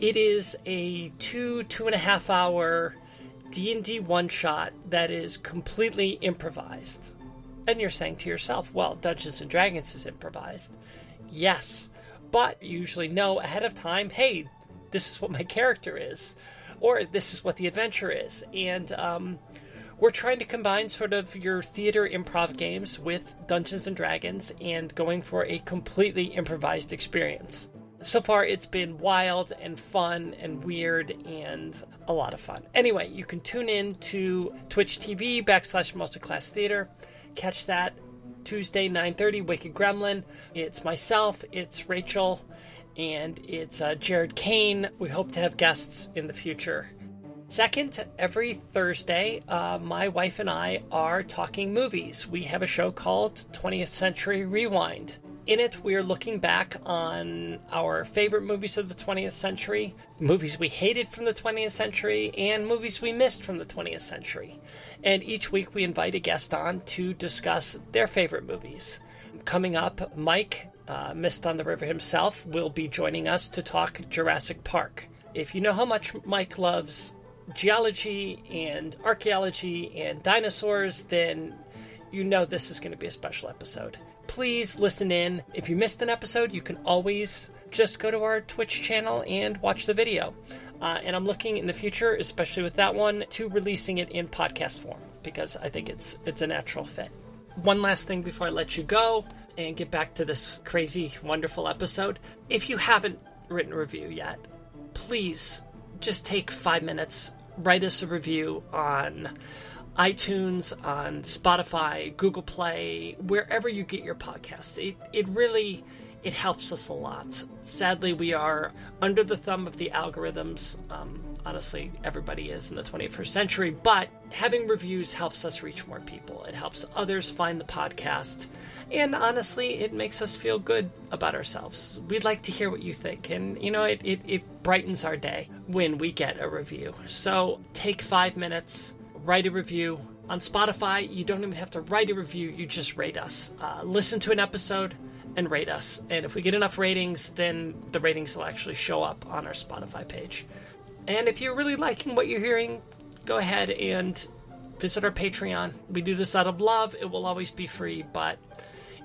It is a two two and a half hour D&D one shot that is completely improvised. And you're saying to yourself, well, Dungeons and Dragons is improvised. Yes, but you usually know ahead of time, hey, this is what my character is, or this is what the adventure is. And um, we're trying to combine sort of your theater improv games with Dungeons and Dragons and going for a completely improvised experience. So far, it's been wild and fun and weird and a lot of fun. Anyway, you can tune in to Twitch TV backslash multiclass theater. Catch that Tuesday, 9.30, Wicked Gremlin. It's myself, it's Rachel, and it's uh, Jared Kane. We hope to have guests in the future. Second, every Thursday, uh, my wife and I are talking movies. We have a show called 20th Century Rewind. In it, we are looking back on our favorite movies of the 20th century, movies we hated from the 20th century, and movies we missed from the 20th century. And each week, we invite a guest on to discuss their favorite movies. Coming up, Mike, uh, Mist on the River himself, will be joining us to talk Jurassic Park. If you know how much Mike loves geology and archaeology and dinosaurs, then you know this is going to be a special episode please listen in. If you missed an episode, you can always just go to our Twitch channel and watch the video. Uh, and I'm looking in the future, especially with that one, to releasing it in podcast form because I think it's it's a natural fit. One last thing before I let you go and get back to this crazy, wonderful episode. If you haven't written a review yet, please just take five minutes, write us a review on iTunes, on Spotify, Google Play, wherever you get your podcasts. It, it really it helps us a lot. Sadly, we are under the thumb of the algorithms. Um, honestly, everybody is in the 21st century, but having reviews helps us reach more people. It helps others find the podcast. And honestly, it makes us feel good about ourselves. We'd like to hear what you think. And, you know, it, it, it brightens our day when we get a review. So take five minutes write a review. On Spotify, you don't even have to write a review, you just rate us. Uh, listen to an episode and rate us. And if we get enough ratings, then the ratings will actually show up on our Spotify page. And if you're really liking what you're hearing, go ahead and visit our Patreon. We do this out of love. It will always be free, but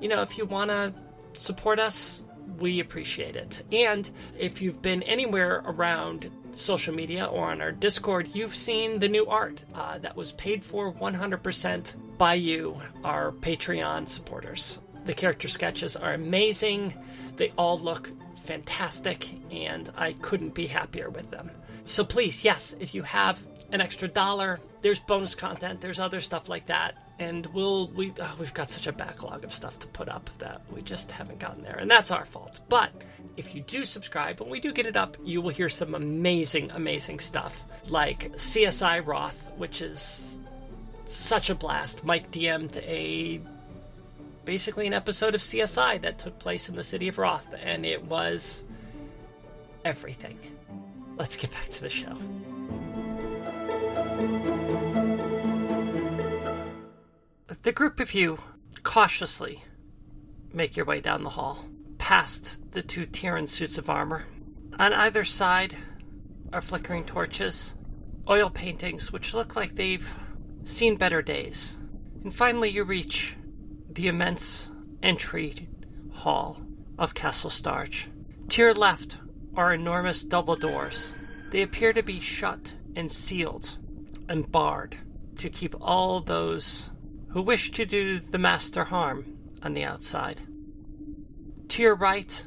you know, if you want to support us, we appreciate it. And if you've been anywhere around social media or on our Discord, you've seen the new art uh, that was paid for 100% by you, our Patreon supporters. The character sketches are amazing, they all look fantastic, and I couldn't be happier with them. So please, yes, if you have an extra dollar, there's bonus content, there's other stuff like that. And we'll we oh, we've got such a backlog of stuff to put up that we just haven't gotten there. And that's our fault. But if you do subscribe when we do get it up you will hear some amazing amazing stuff. Like csi roth which is such a blast. Mike dm'd a basically an episode of csi that took place in the city of roth and it was everything let's get back to the show The group of you cautiously make your way down the hall, past the two Tyran suits of armor. On either side are flickering torches, oil paintings which look like they've seen better days. And finally, you reach the immense entry hall of Castle Starch. To your left are enormous double doors. They appear to be shut and sealed and barred to keep all those who wish to do the master harm on the outside. To your right,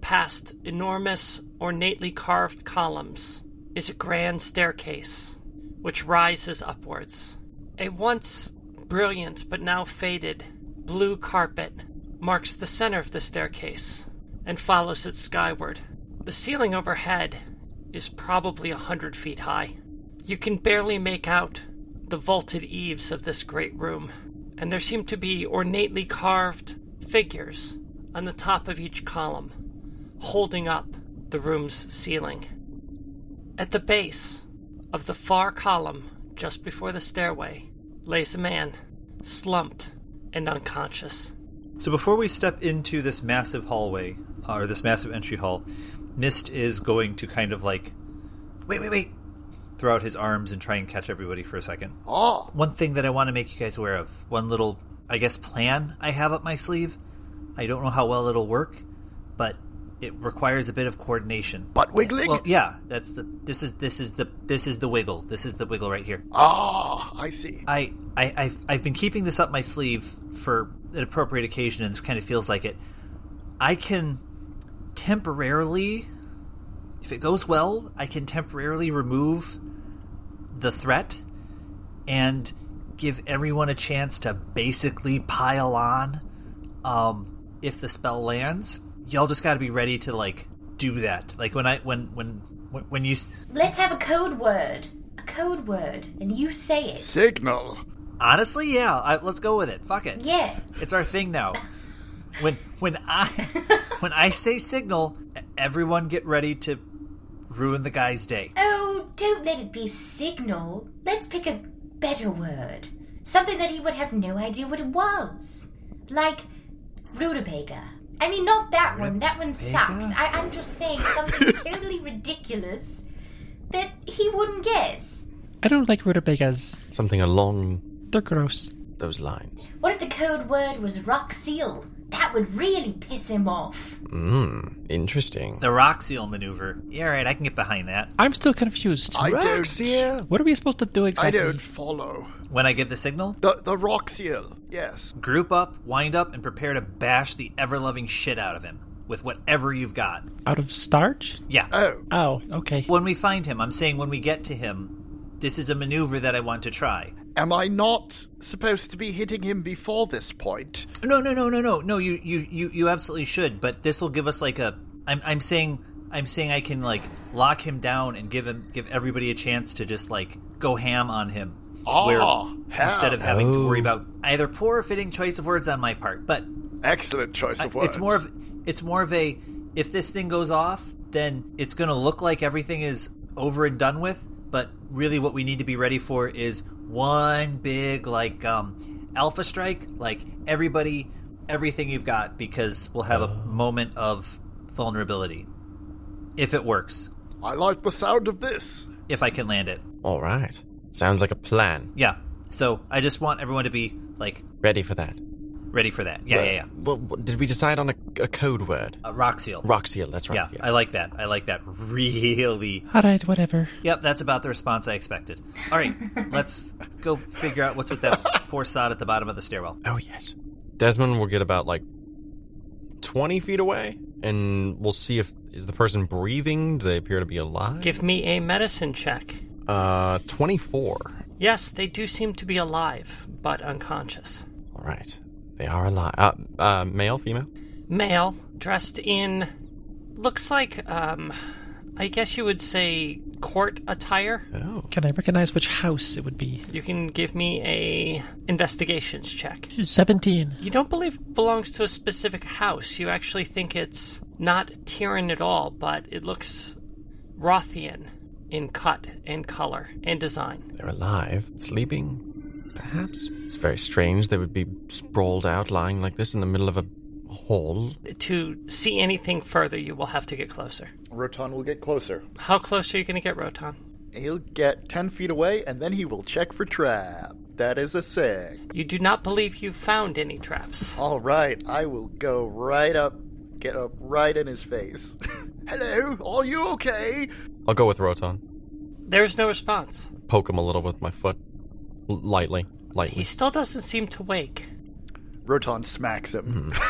past enormous, ornately carved columns, is a grand staircase which rises upwards. A once brilliant but now faded blue carpet marks the center of the staircase and follows it skyward. The ceiling overhead is probably a hundred feet high. You can barely make out the vaulted eaves of this great room, and there seem to be ornately carved figures on the top of each column, holding up the room's ceiling. At the base of the far column, just before the stairway, lays a man, slumped and unconscious. So before we step into this massive hallway, or this massive entry hall, Mist is going to kind of like, wait, wait, wait, throw out his arms and try and catch everybody for a second. Ah, One thing that I want to make you guys aware of, one little, I guess, plan I have up my sleeve. I don't know how well it'll work, but it requires a bit of coordination. butt wiggling? Well, yeah, that's the. This is this is the this is the wiggle. This is the wiggle right here. ah, I see. I, I I've, I've been keeping this up my sleeve for an appropriate occasion, and this kind of feels like it. I can temporarily, if it goes well, I can temporarily remove the threat and give everyone a chance to basically pile on. Um, if the spell lands, y'all just got to be ready to like do that. Like when I when when when, when you Let's have a code word. A code word. And you say it. Signal. honestly, yeah, I, let's go with it. Fuck it. Yeah. It's our thing now. When when I when I say signal, everyone get ready to ruin the guy's day. Oh, don't let it be signal. Let's pick a better word. Something that he would have no idea what it was. Like rutabaga. I mean, not that one. That one sucked. I, I'm just saying something totally ridiculous that he wouldn't guess. I don't like rutabagas. Something along They're gross. those lines. What if the code word was rock seal? That would really piss him off. Mmm, interesting. The rock seal maneuver. Yeah, right, I can get behind that. I'm still confused. I don't. What are we supposed to do exactly? I don't follow. When I give the signal, The the rock seal. Yes. group up, wind up, and prepare to bash the ever loving shit out of him with whatever you've got. Out of starch? Yeah. Oh, Oh, okay. When we find him, I'm saying when we get to him, this is a maneuver that I want to try. am I not supposed to be hitting him before this point? No, no, no, no, no, no. You, you, you, you absolutely should. But this will give us like a. I'm, I'm saying, I'm saying I can like lock him down and give him, give everybody a chance to just like go ham on him. Ah, where ham. instead of having to worry Oh. about either poor or fitting choice of words on my part, but Excellent choice of words. it's more of, it's more of a. If this thing goes off, then it's going to look like everything is over and done with. But really, what we need to be ready for is one big like um, alpha strike. Like everybody, everything you've got, because we'll have a moment of vulnerability. If it works, I like the sound of this. if I can land it, All right. Sounds like a plan. yeah. So I just want everyone to be like Ready for that. Ready for that. Yeah, yeah, yeah. Well, did we decide on a, a code word? Uh, rock seal. Rock seal, that's right. Yeah, I like that. I like that. Really. All right, whatever. Yep, that's about the response I expected. All right, let's go figure out what's with that poor sod at the bottom of the stairwell. Oh, yes. Desmond will get about like 20 feet away, and we'll see if is the person breathing. Do they appear to be alive? Give me a medicine check. Uh, 24. Yes, they do seem to be alive, but unconscious. All right. They are alive. Uh, uh, male, female? Male, dressed in. looks like, um. I guess you would say court attire. Oh. Can I recognize which house it would be? You can give me a investigations check. 17. You don't believe it belongs to a specific house. You actually think it's not Tyrion at all, but it looks Rothian in cut and color and design. They're alive. Sleeping, perhaps? It's very strange they would be sprawled out, lying like this in the middle of a hall. To see anything further, you will have to get closer. Roton will get closer. How close are you going to get, Roton? He'll get 10 feet away, and then he will check for trap. That is a six. You do not believe you found any traps. All right, I will go right up, get up right in his face. Hello, are you okay? I'll go with Roton. There's no response. Poke him a little with my foot. L- lightly. He still doesn't seem to wake. Roton smacks him.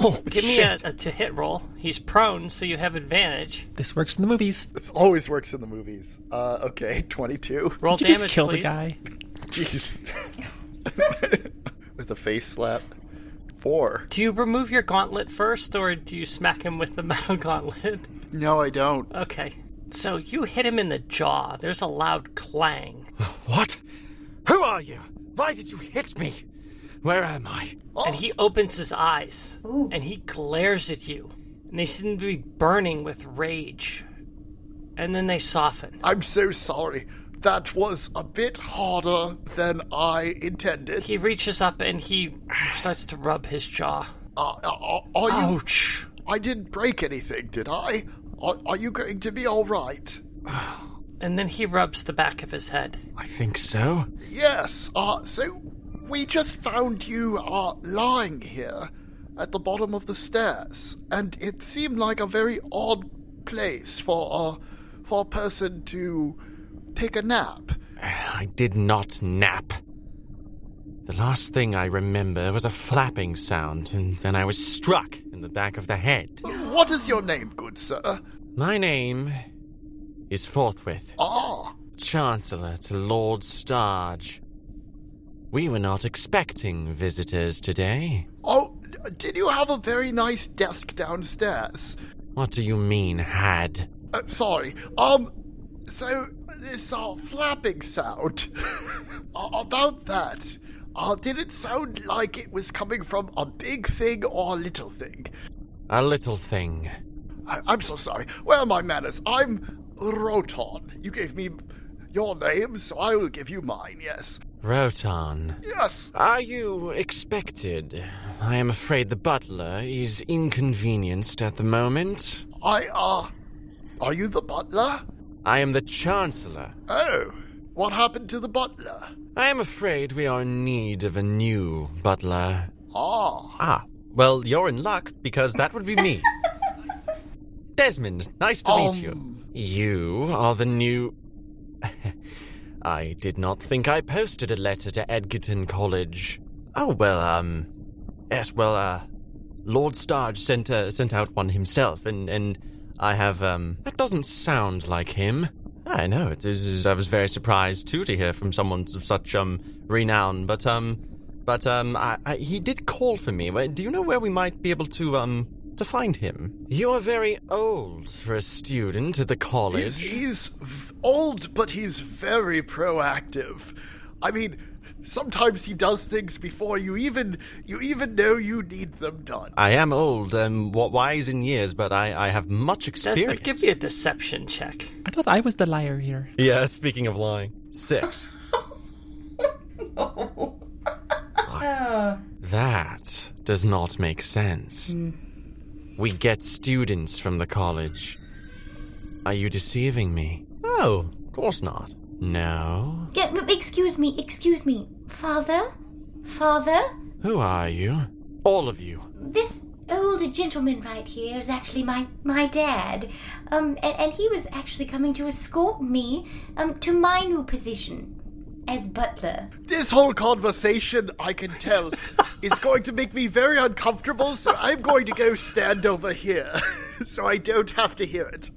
Oh, Give me a, a to hit roll. He's prone, so you have advantage. This works in the movies. This always works in the movies. Uh, okay, 22. Roll Did damage, just kill please. the guy? Jeez. with a face slap. Four. Do you remove your gauntlet first, or do you smack him with the metal gauntlet? No, I don't. Okay. So you hit him in the jaw. There's a loud clang. What? Who are you? Why did you hit me? Where am I? And he opens his eyes and he glares at you. And they seem to be burning with rage. And then they soften. I'm so sorry. That was a bit harder than I intended. He reaches up and he starts to rub his jaw. Uh, uh, are you? Ouch. I didn't break anything, did I? Are, are you going to be all right? And then he rubs the back of his head. I think so. Yes. Uh, so we just found you uh, lying here at the bottom of the stairs, and it seemed like a very odd place for a for a person to take a nap. I did not nap. The last thing I remember was a flapping sound, and then I was struck in the back of the head. What is your name, good sir? My name is Forthwith, Ah, Chancellor to Lord Starge. We were not expecting visitors today. oh, did you have a very nice desk downstairs? What do you mean, had? Uh, sorry. Um, so this uh, flapping sound about that. Uh, did it sound like it was coming from a big thing or a little thing? A little thing. I- I'm so sorry. Where are my manners? I'm Roton. You gave me your name, so I will give you mine. Yes. Roton. Yes. Are you expected? I am afraid the butler is inconvenienced at the moment. I uh. Are you the butler? I am the Chancellor. Oh, what happened to the butler? I am afraid we are in need of a new butler. Ah, Ah, well, you're in luck because that would be me. Desmond, nice to meet you. You are the new. I did not think I posted a letter to Edgerton College. Oh well, um, yes, well, uh, Lord Starge sent uh, sent out one himself, and and I have um. That doesn't sound like him. I know it is. I was very surprised too to hear from someone of such um renown, but um, but um, I, I, he did call for me. Do you know where we might be able to um to find him? You are very old for a student at the college. he's v- old, but he's very proactive. I mean, sometimes he does things before you even you even know you need them done. I am old, um, wa- wise in years, but I, I have much Desmond, experience. give me a deception check. I thought I was the liar here. Yeah, speaking of lying, six. no. That does not make sense. We get students from the college. Are you deceiving me? oh, of course not. No. Yeah, excuse me, excuse me. Father? Father? Who are you? All of you. This older gentleman right here is actually my, my dad. Um, and, and he was actually coming to escort me um, to my new position as butler. This whole conversation, I can tell, is going to make me very uncomfortable, so I'm going to go stand over here so I don't have to hear it.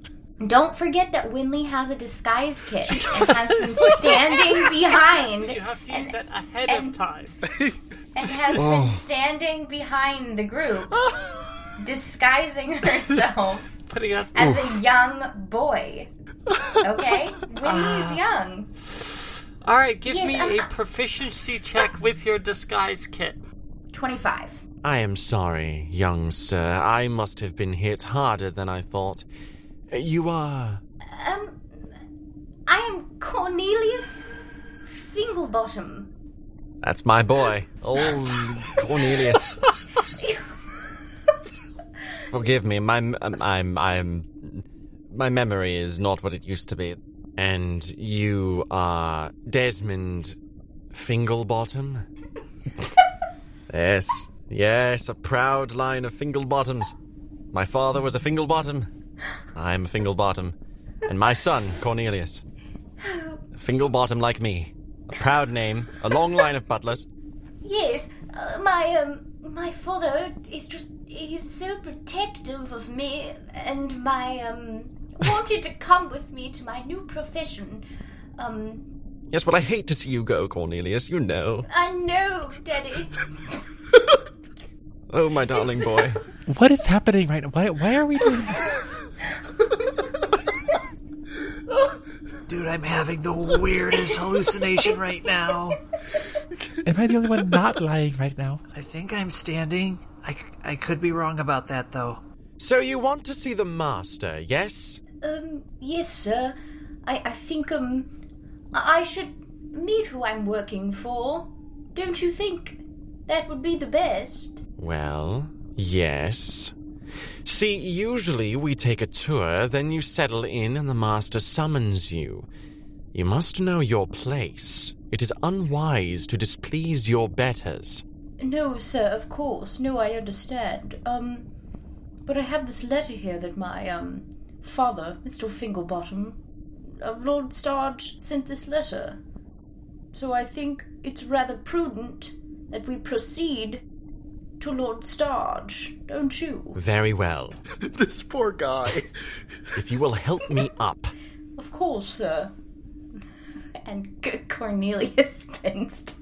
Don't forget that Winley has a disguise kit and has been standing behind You have to use that ahead and- of time. and has been standing behind the group, disguising herself Putting up. as a young boy. Okay? Winley's young. All right, give Yes, me I'm- a proficiency check with your disguise kit. 25. I am sorry, young sir. I must have been hit harder than I thought. You are. Um, I am Cornelius Finglebottom. That's my boy, old Cornelius. Forgive me, my um, I'm I'm my memory is not what it used to be. And you are Desmond Finglebottom? Yes, yes, a proud line of Finglebottoms. My father was a Finglebottom. I'm a Finglebottom, and my son Cornelius, Finglebottom like me. A proud name, a long line of butlers. Yes, uh, my, um, my father is just, he's so protective of me and my, um, wanted to come with me to my new profession. Um, Yes, well, I hate to see you go, Cornelius. You know. I know, Daddy. Oh, my darling boy. What is happening right now? Why, why are we doing this? Dude, I'm having the weirdest hallucination right now. Am I the only one not lying right now? I think I'm standing. I, I could be wrong about that, though. So you want to see the master, yes? Um, yes, sir. I, I think, um, I should meet who I'm working for. Don't you think that would be the best? Well, yes. See, usually we take a tour, then you settle in and the master summons you. You must know your place. It is unwise to displease your betters. No, sir, of course. No, I understand. Um, but I have this letter here that my, um, father, Mr. Fingerbottom, of Lord Starge, sent this letter. So I think it's rather prudent that we proceed to Lord Starge, don't you? Very well. this poor guy. If you will help me up. Of course, sir. And good Cornelius bends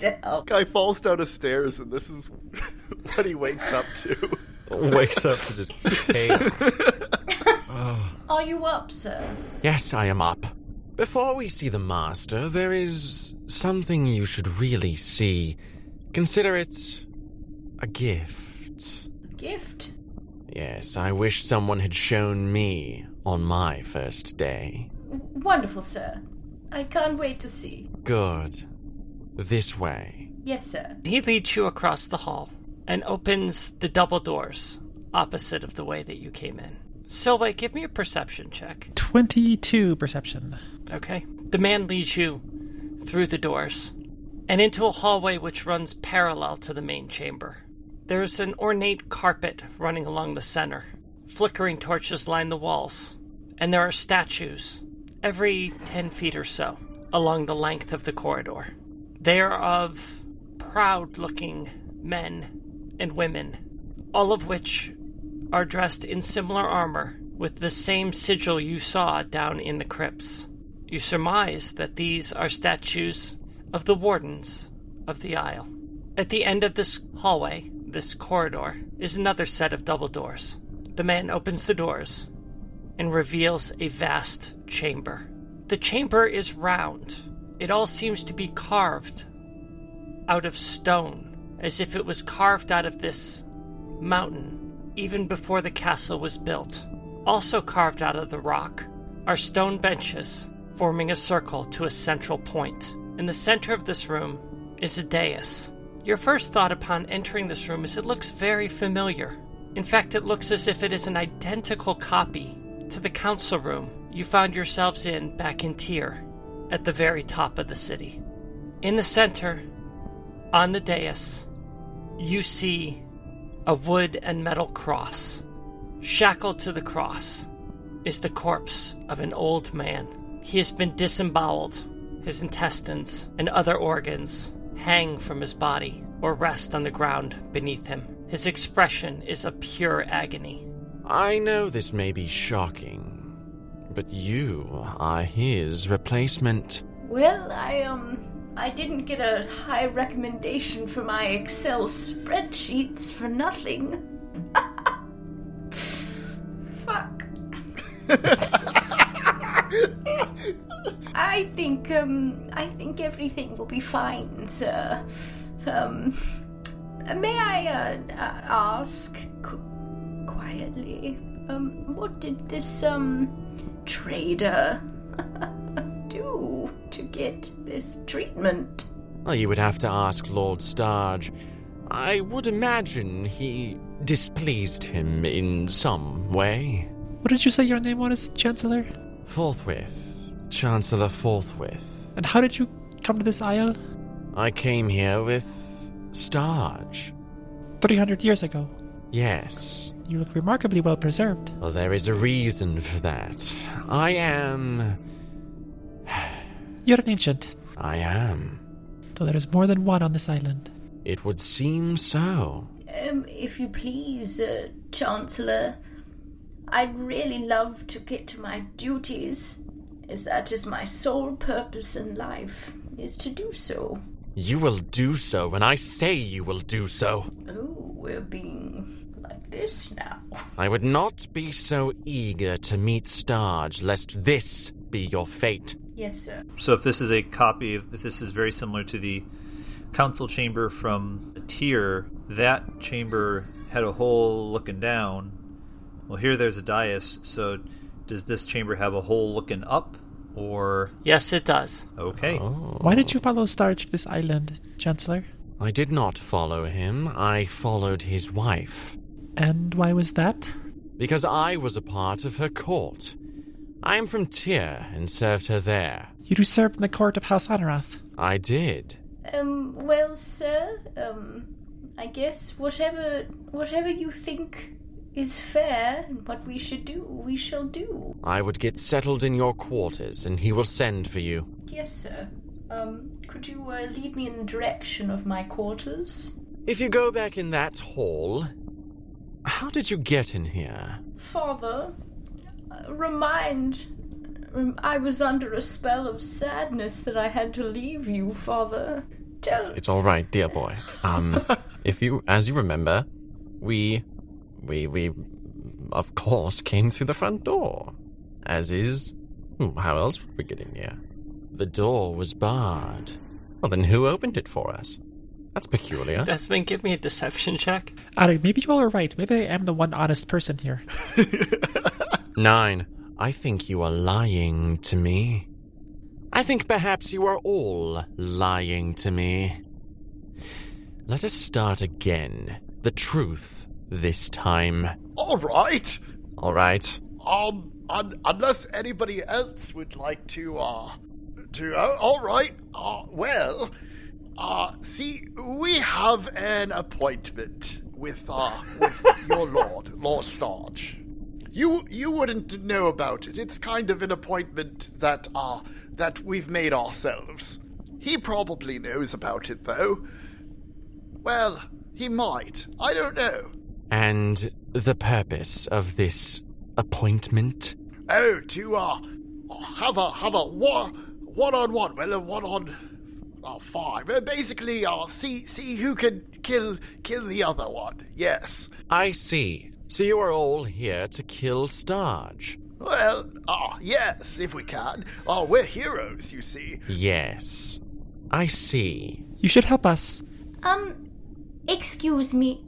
down. Guy falls down the stairs, and this is what he wakes up to. Wakes up to just pain. Are you up, sir? Yes, I am up. Before we see the master, there is something you should really see. Consider it a gift. A gift? Yes, I wish someone had shown me on my first day. Wonderful, sir. I can't wait to see. Good. This way. Yes, sir. He leads you across the hall and opens the double doors opposite of the way that you came in. Silva, give me a perception check. 22 perception. Okay. The man leads you through the doors and into a hallway which runs parallel to the main chamber. There is an ornate carpet running along the center. Flickering torches line the walls, and there are statues every 10 feet or so along the length of the corridor. They are of proud looking men and women, all of which are dressed in similar armor with the same sigil you saw down in the crypts. You surmise that these are statues of the wardens of the Isle. At the end of this hallway, this corridor, is another set of double doors. The man opens the doors and reveals a vast chamber. The chamber is round. It all seems to be carved out of stone, as if it was carved out of this mountain even before the castle was built. Also carved out of the rock are stone benches forming a circle to a central point. In the center of this room is a dais. Your first thought upon entering this room is it looks very familiar. In fact, it looks as if it is an identical copy to the council room you found yourselves in back in Tyr, at the very top of the city. In the center, on the dais, you see a wood and metal cross. Shackled to the cross is the corpse of an old man. He has been disemboweled. His intestines and other organs hang from his body or rest on the ground beneath him. His expression is a pure agony. I know this may be shocking, but you are his replacement. Well, I, um, I didn't get a high recommendation for my Excel spreadsheets for nothing. Fuck. I think, um, I think everything will be fine, sir. Um, may I, uh, uh, ask qu- quietly, um, what did this, um, trader do to get this treatment? Well, you would have to ask Lord Starge. I would imagine he displeased him in some way. What did you say your name was, Chancellor? Forthwith. Chancellor Forthwith. And how did you come to this isle? I came here with Starge. 300 years ago. Yes. You look remarkably well preserved. Well, there is a reason for that. I am. You're an ancient, I am. So there is more than one on this island. It would seem so. Um, if you please, uh, Chancellor, I'd really love to get to my duties, as that is my sole purpose in life, is to do so. You will do so when I say you will do so. Oh, we're being like this now. I would not be so eager to meet Starge lest this be your fate. Yes, sir. So if this is a copy of, if this is very similar to the council chamber from Tyr, that chamber had a hole looking down. Well, here there's a dais. So does this chamber have a hole looking up, or Yes, it does. okay? Oh. Why did you follow Starge to this island, Chancellor? I did not follow him. I followed his wife. And why was that? Because I was a part of her court. I am from Tyr and served her there. You served in the court of House Honorath. I did. Um, well, sir, um, I guess whatever whatever you think is fair and what we should do, we shall do. I would get settled in your quarters, and he will send for you. Yes, sir. Um, could you uh, lead me in the direction of my quarters? If you go back in that hall, how did you get in here? Father, remind. Rem- I was under a spell of sadness that I had to leave you, Father. Tell. It's all right, dear boy. Um, if you, as you remember, we, we, we, of course, came through the front door. As is, hmm, how else would we get in here? The door was barred. Well, then who opened it for us? That's peculiar. Desmond, give me a deception check. Alec, maybe you all are right. Maybe I am the one honest person here. Nine. I think you are lying to me. I think perhaps you are all lying to me. Let us start again. The truth this time. All right. All right. Um, un- unless anybody else would like to, uh, to, uh, all right. Uh, well, uh, see, we have an appointment with, uh, with your lord, Lord Starge. You, you wouldn't know about it. It's kind of an appointment that, uh, that we've made ourselves. He probably knows about it, though. Well, he might. I don't know. And the purpose of this appointment? Oh, to uh, have a have a one one on one, well, a one on uh, five. Uh, basically, uh, see see who can kill kill the other one. Yes. I see. So you are all here to kill Starge. Well, ah, yes, if we can. Oh, we're heroes, you see. Yes. I see. You should help us. Um, excuse me.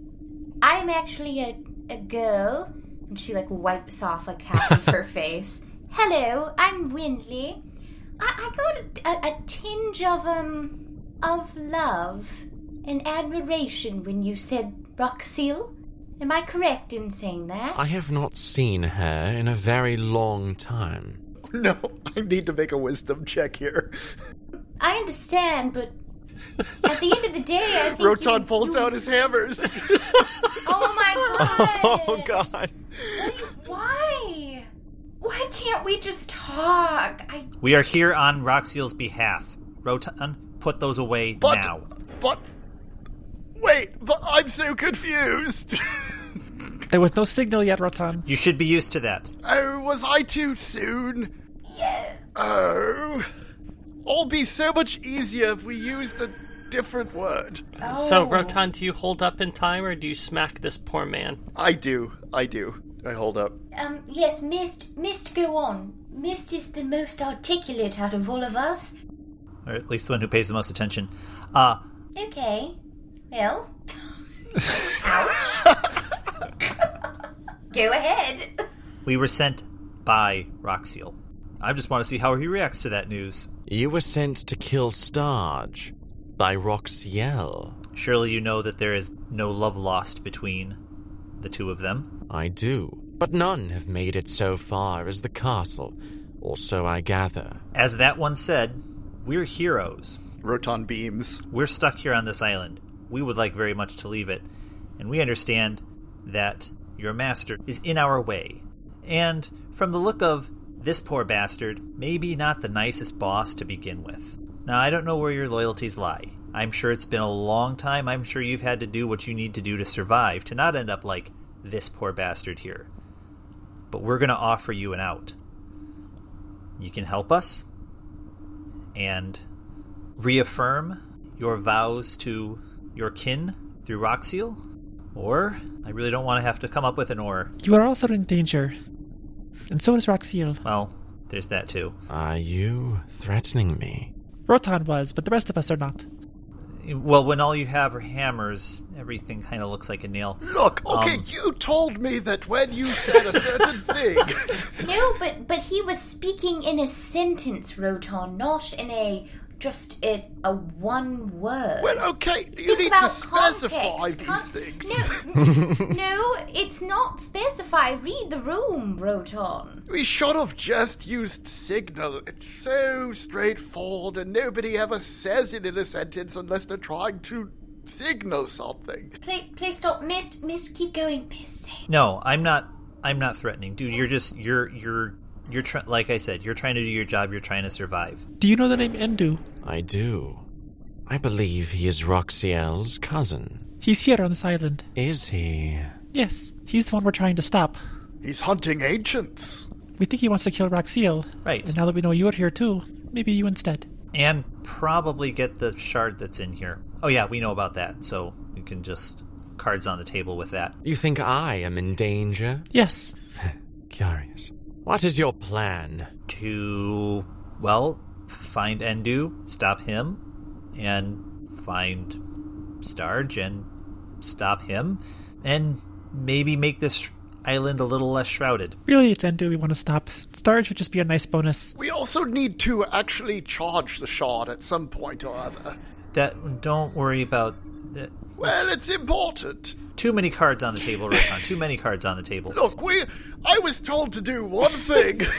I'm actually a, a girl. And she, like, wipes off, like, half of her face. Hello, I'm Winley. I, I got a, a, a tinge of, um, of love and admiration when you said Roxil. Am I correct in saying that? I have not seen her in a very long time. No, I need to make a wisdom check here. I understand, but at the end of the day, I think Roton you- pulls you- out his hammers. Oh my god! Oh, God. What do you- why? Why can't we just talk? I We are here on Roxyle's behalf. Roton, put those away But now. but wait, but I'm so confused. There was no signal yet, Roton. You should be used to that. oh, was I too soon? yes. Oh, all be so much easier if we used a different word. Oh. So, Oh. Roton, do you hold up in time or do you smack this poor man? I do, I do. I hold up. Um. Yes, Mist. Mist, go on. Mist is the most articulate out of all of us. Or at least the one who pays the most attention. Uh, Okay. Well. Ouch. go ahead. we were sent by Roxiel. I just want to see how he reacts to that news. You were sent to kill Starge by Roxiel. Surely you know that there is no love lost between the two of them. I do. But none have made it so far as the castle, or so I gather. As that one said, we're heroes. Roton beams. We're stuck here on this island. We would like very much to leave it, and we understand that your master is in our way. And from the look of this poor bastard, maybe not the nicest boss to begin with. Now, I don't know where your loyalties lie. I'm sure it's been a long time. I'm sure you've had to do what you need to do to survive, to not end up like this poor bastard here. But we're going to offer you an out. You can help us and reaffirm your vows to your kin through Roxil, or I really don't want to have to come up with an or. You are also in danger. And so is Roxil. Well, there's that too. Are you threatening me? Roton was, but the rest of us are not. Well, when all you have are hammers, everything kind of looks like a nail. Look, okay, Um, you told me that when you said a certain thing. No, but but he was speaking in a sentence, Roton, not in a just a, a one word. Well, okay, you Think need about to specify context. these Con- things. No, no, it's not specify. Read the room, Roton. We should have just used signal. It's so straightforward, and nobody ever says it in a sentence unless they're trying to signal something. Please, please stop, Mist. Mist, keep going, Mist. No, I'm not. I'm not threatening, dude. You're just you're you're you're try- like I said. You're trying to do your job. You're trying to survive. Do you know the name Endu? I do. I believe he is Roxiel's cousin. He's here on this island. Is he? Yes, he's the one we're trying to stop. He's hunting ancients. We think he wants to kill Roxiel. Right. And now that we know you're here too, maybe you instead. and probably get the shard that's in here. Oh yeah, we know about that. So you can just cards on the table with that. You think I am in danger? Yes. Curious. What is your plan? To well, find Endu, stop him, and find Starge and stop him, and maybe make this island a little less shrouded. Really, it's Endu we want to stop. Starge would just be a nice bonus. We also need to actually charge the shard at some point or other. That don't worry about that. Well, it's important. Too many cards on the table, Roton. Too many cards on the table. Look, we. I was told to do one thing.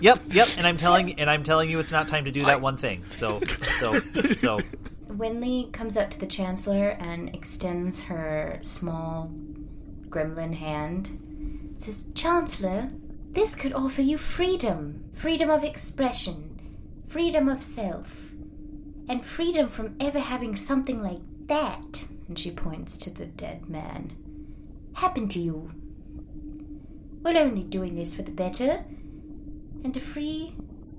Yep, yep. And I'm telling and I'm telling you, it's not time to do that one thing. So, so, so. Winley comes up to the Chancellor and extends her small gremlin hand. Says, Chancellor, this could offer you freedom freedom of expression, freedom of self, and freedom from ever having something like that. And she points to the dead man. Happen to you. We're only doing this for the better, and to free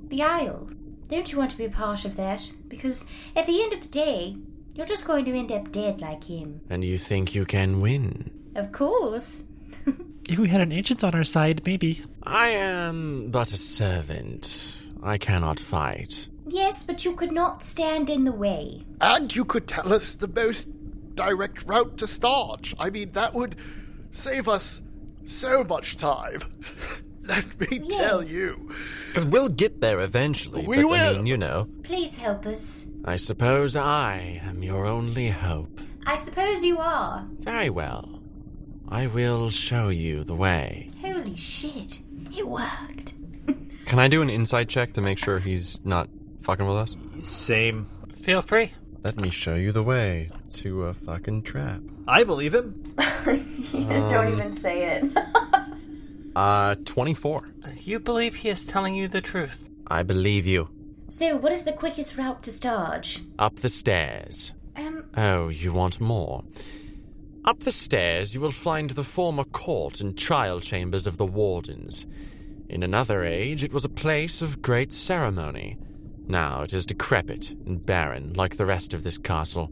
the Isle. Don't you want to be a part of that? Because at the end of the day, you're just going to end up dead like him. And you think you can win? Of course. If we had an agent on our side, maybe. I am but a servant. I cannot fight. Yes, but you could not stand in the way. and you could tell us the most direct route to Starge. I mean, that would save us so much time. Let me tell you. Because we'll get there eventually. We but, I will. mean, you know. Please help us. I suppose I am your only hope. I suppose you are. Very well. I will show you the way. Holy shit. It worked. Can I do an insight check to make sure he's not fucking with us? Same. Feel free. Let me show you the way to a fucking trap. I believe him. Don't even say it. Uh, 24. You believe he is telling you the truth. I believe you. so, what is the quickest route to Starge? Up the stairs. Um, Oh, you want more? Up the stairs, you will find the former court and trial chambers of the wardens. In another age, it was a place of great ceremony. Now it is decrepit and barren, like the rest of this castle.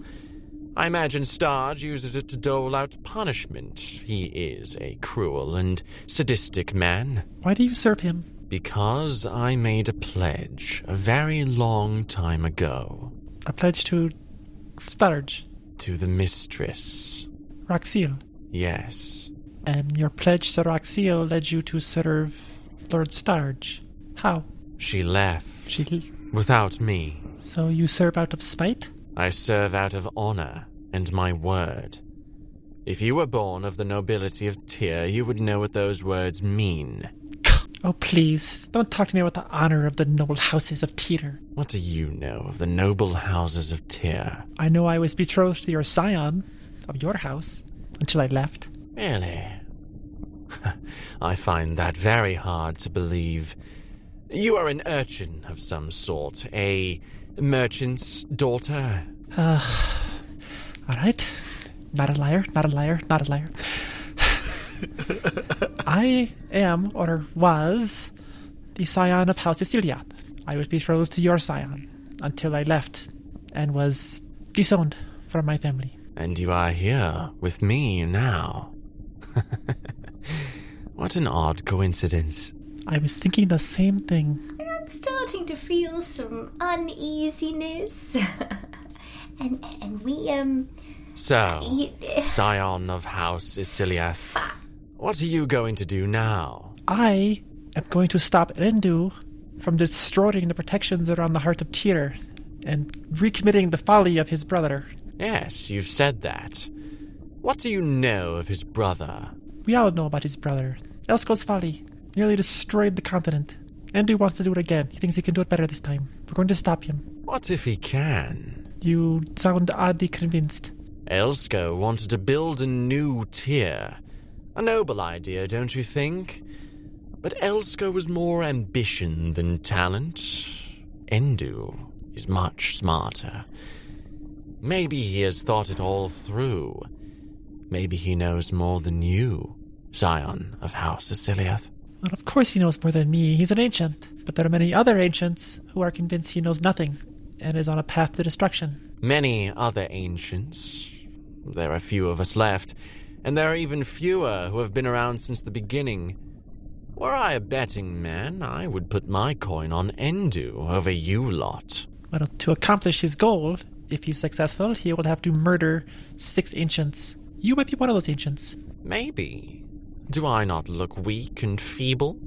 I imagine Starge uses it to dole out punishment. He is a cruel and sadistic man. Why do you serve him? Because I made a pledge a very long time ago A pledge to Starge, to the mistress. Roxiel. Yes. And your pledge to Roxiel led you to serve Lord Starge. How? She left She. Without me. So you serve out of spite? I serve out of honor and my word. If you were born of the nobility of Tyr, you would know what those words mean. Oh, please. Don't talk to me about the honor of the noble houses of Teeter. What do you know of the noble houses of Tyr? I know I was betrothed to your scion of your house until I left. Really? I find that very hard to believe. You are an urchin of some sort, a merchant's daughter. Ah, all right. Not a liar, not a liar, not a liar. I am, or was, the scion of House Cecilia. I was betrothed to your scion until I left and was disowned from my family. And you are here with me now. what an odd coincidence. I was thinking the same thing. I'm starting to feel some uneasiness. and and we um So, you, scion of House Isiliath, what are you going to do now? I am going to stop Endu from destroying the protections around the heart of Tyr and recommitting the folly of his brother. Yes, you've said that. What do you know of his brother? We all know about his brother. Elsko's folly nearly destroyed the continent. Endu wants to do it again. He thinks he can do it better this time. We're going to stop him. What if he can? You sound oddly convinced. Elsko wanted to build a new Tyr. A noble idea, don't you think? But Elsko was more ambition than talent. Endu is much smarter. Maybe he has thought it all through. Maybe he knows more than you, scion of House Asiliath. Well, of course he knows more than me. He's an ancient. But there are many other ancients who are convinced he knows nothing and is on a path to destruction. Many other ancients. There are few of us left, and there are even fewer who have been around since the beginning. Were I a betting man, I would put my coin on Endu over you lot. Well, to accomplish his goal, if he's successful, he will have to murder six ancients. You might be one of those ancients. Maybe. Do I not look weak and feeble?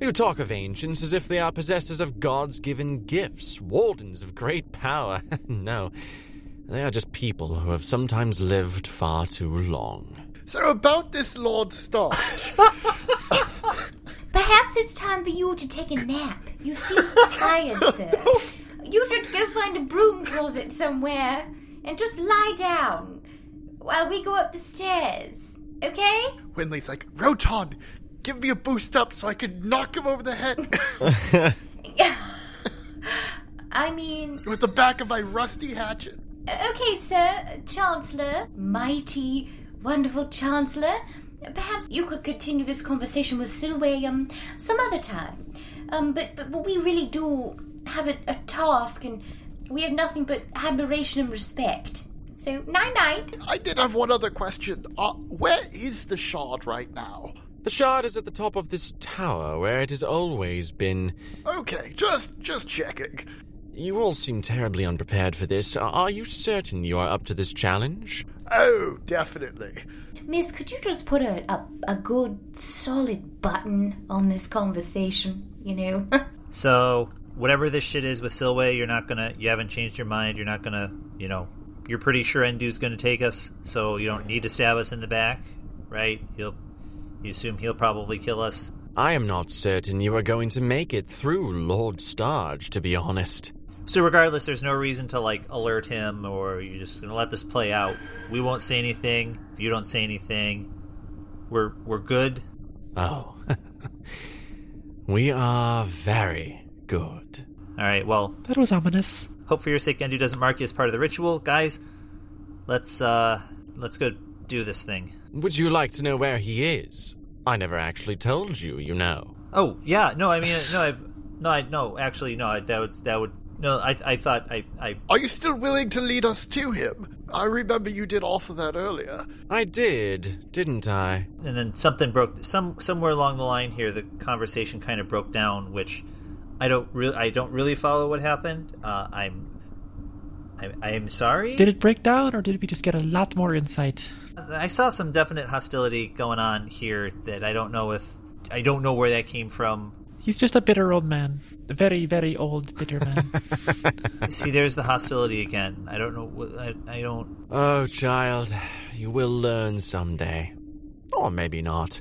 You talk of ancients as if they are possessors of God's given gifts, wardens of great power. no, they are just people who have sometimes lived far too long. So about this Lord Starge. perhaps it's time for you to take a nap. You seem tired, sir. You should go find a broom closet somewhere and just lie down while we go up the stairs. Okay? Winley's like, Roton, give me a boost up so I can knock him over the head I mean, with the back of my rusty hatchet. okay, sir, Chancellor, mighty, wonderful Chancellor. Perhaps you could continue this conversation with Silway um some other time. Um, but but, but we really do have a, a task, and we have nothing but admiration and respect. So night night. I did have one other question. Uh, where is the shard right now? The shard is at the top of this tower where it has always been. Okay, just just checking. You all seem terribly unprepared for this. Are you certain you are up to this challenge? Oh, definitely. Mist, could you just put a, a, a good solid button on this conversation? You know? So whatever this shit is with Silway, you're not gonna. You haven't changed your mind. You're not gonna. You know, you're pretty sure Endu's gonna take us. So you don't need to stab us in the back, right? He'll. You assume he'll probably kill us. I am not certain you are going to make it through Lord Starge, to be honest. So regardless, there's no reason to like alert him, or you're just gonna let this play out. We won't say anything. If you don't say anything, we're we're good. Oh. we are very good. All right. Well, That was ominous. Hope for your sake, Endu doesn't mark you as part of the ritual, guys. Let's uh, let's go do this thing. Would you like to know where he is? I never actually told you, you know. Oh yeah, no, I mean no, I've no, I no, actually no, I, that would that would no, I I thought I I Are you still willing to lead us to him? I remember you did offer that earlier. I did, didn't I? and then something broke some somewhere along the line here. The conversation kind of broke down, which I don't really I don't really follow what happened. Uh, I'm I, I am sorry. Did it break down, or did we just get a lot more insight? I saw some definite hostility going on here that I don't know if I don't know where that came from. He's just a bitter old man. A very, very old, bitter man. See, there's the hostility again. I don't know. what- I, I don't. Oh, child, you will learn someday. Or maybe not,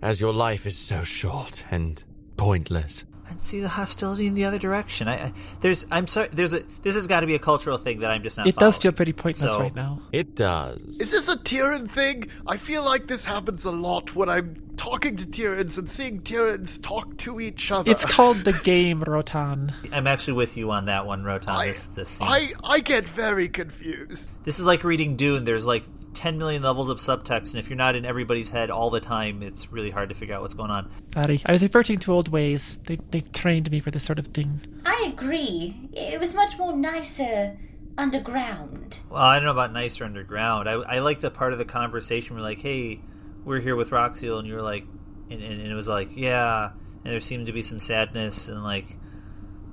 as your life is so short and pointless. I see the hostility in the other direction. I, I there's. I'm sorry. There's a. This has got to be a cultural thing that I'm just not. it does feel pretty pointless So- right now. It does. Is this a Tyrion thing? I feel like this happens a lot when I'm talking to Tyrans and seeing Tyrans talk to each other. It's called the game, Roton. I'm actually with you on that one, Roton. I, This, this, seems, I, I get very confused. this is like reading Dune. There's like 10 million levels of subtext, and if you're not in everybody's head all the time, it's really hard to figure out what's going on. Sorry, I was reverting to old ways. They, they've trained me for this sort of thing. I agree. It was much more nicer underground. Well, I don't know about nicer underground. I, I like the part of the conversation where like, hey, we're here with Roxil, and you were like, and, and, and it was like, yeah, and there seemed to be some sadness, and like,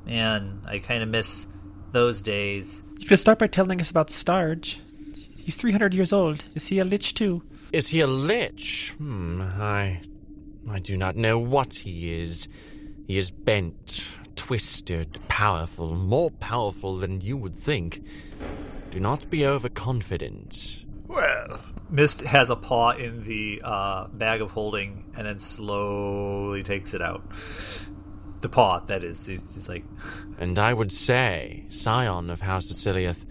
Man, I kind of miss those days. You could start by telling us about Starge. He's 300 years old. Is he a lich too? Is he a lich? Hmm, I. I do not know what he is. He is bent, twisted, powerful, more powerful than you would think. Do not be overconfident. Well, Mist has a paw in the uh, bag of holding and then slowly takes it out. The paw, that is. He's just like, And I would say, scion of House Ceciliath,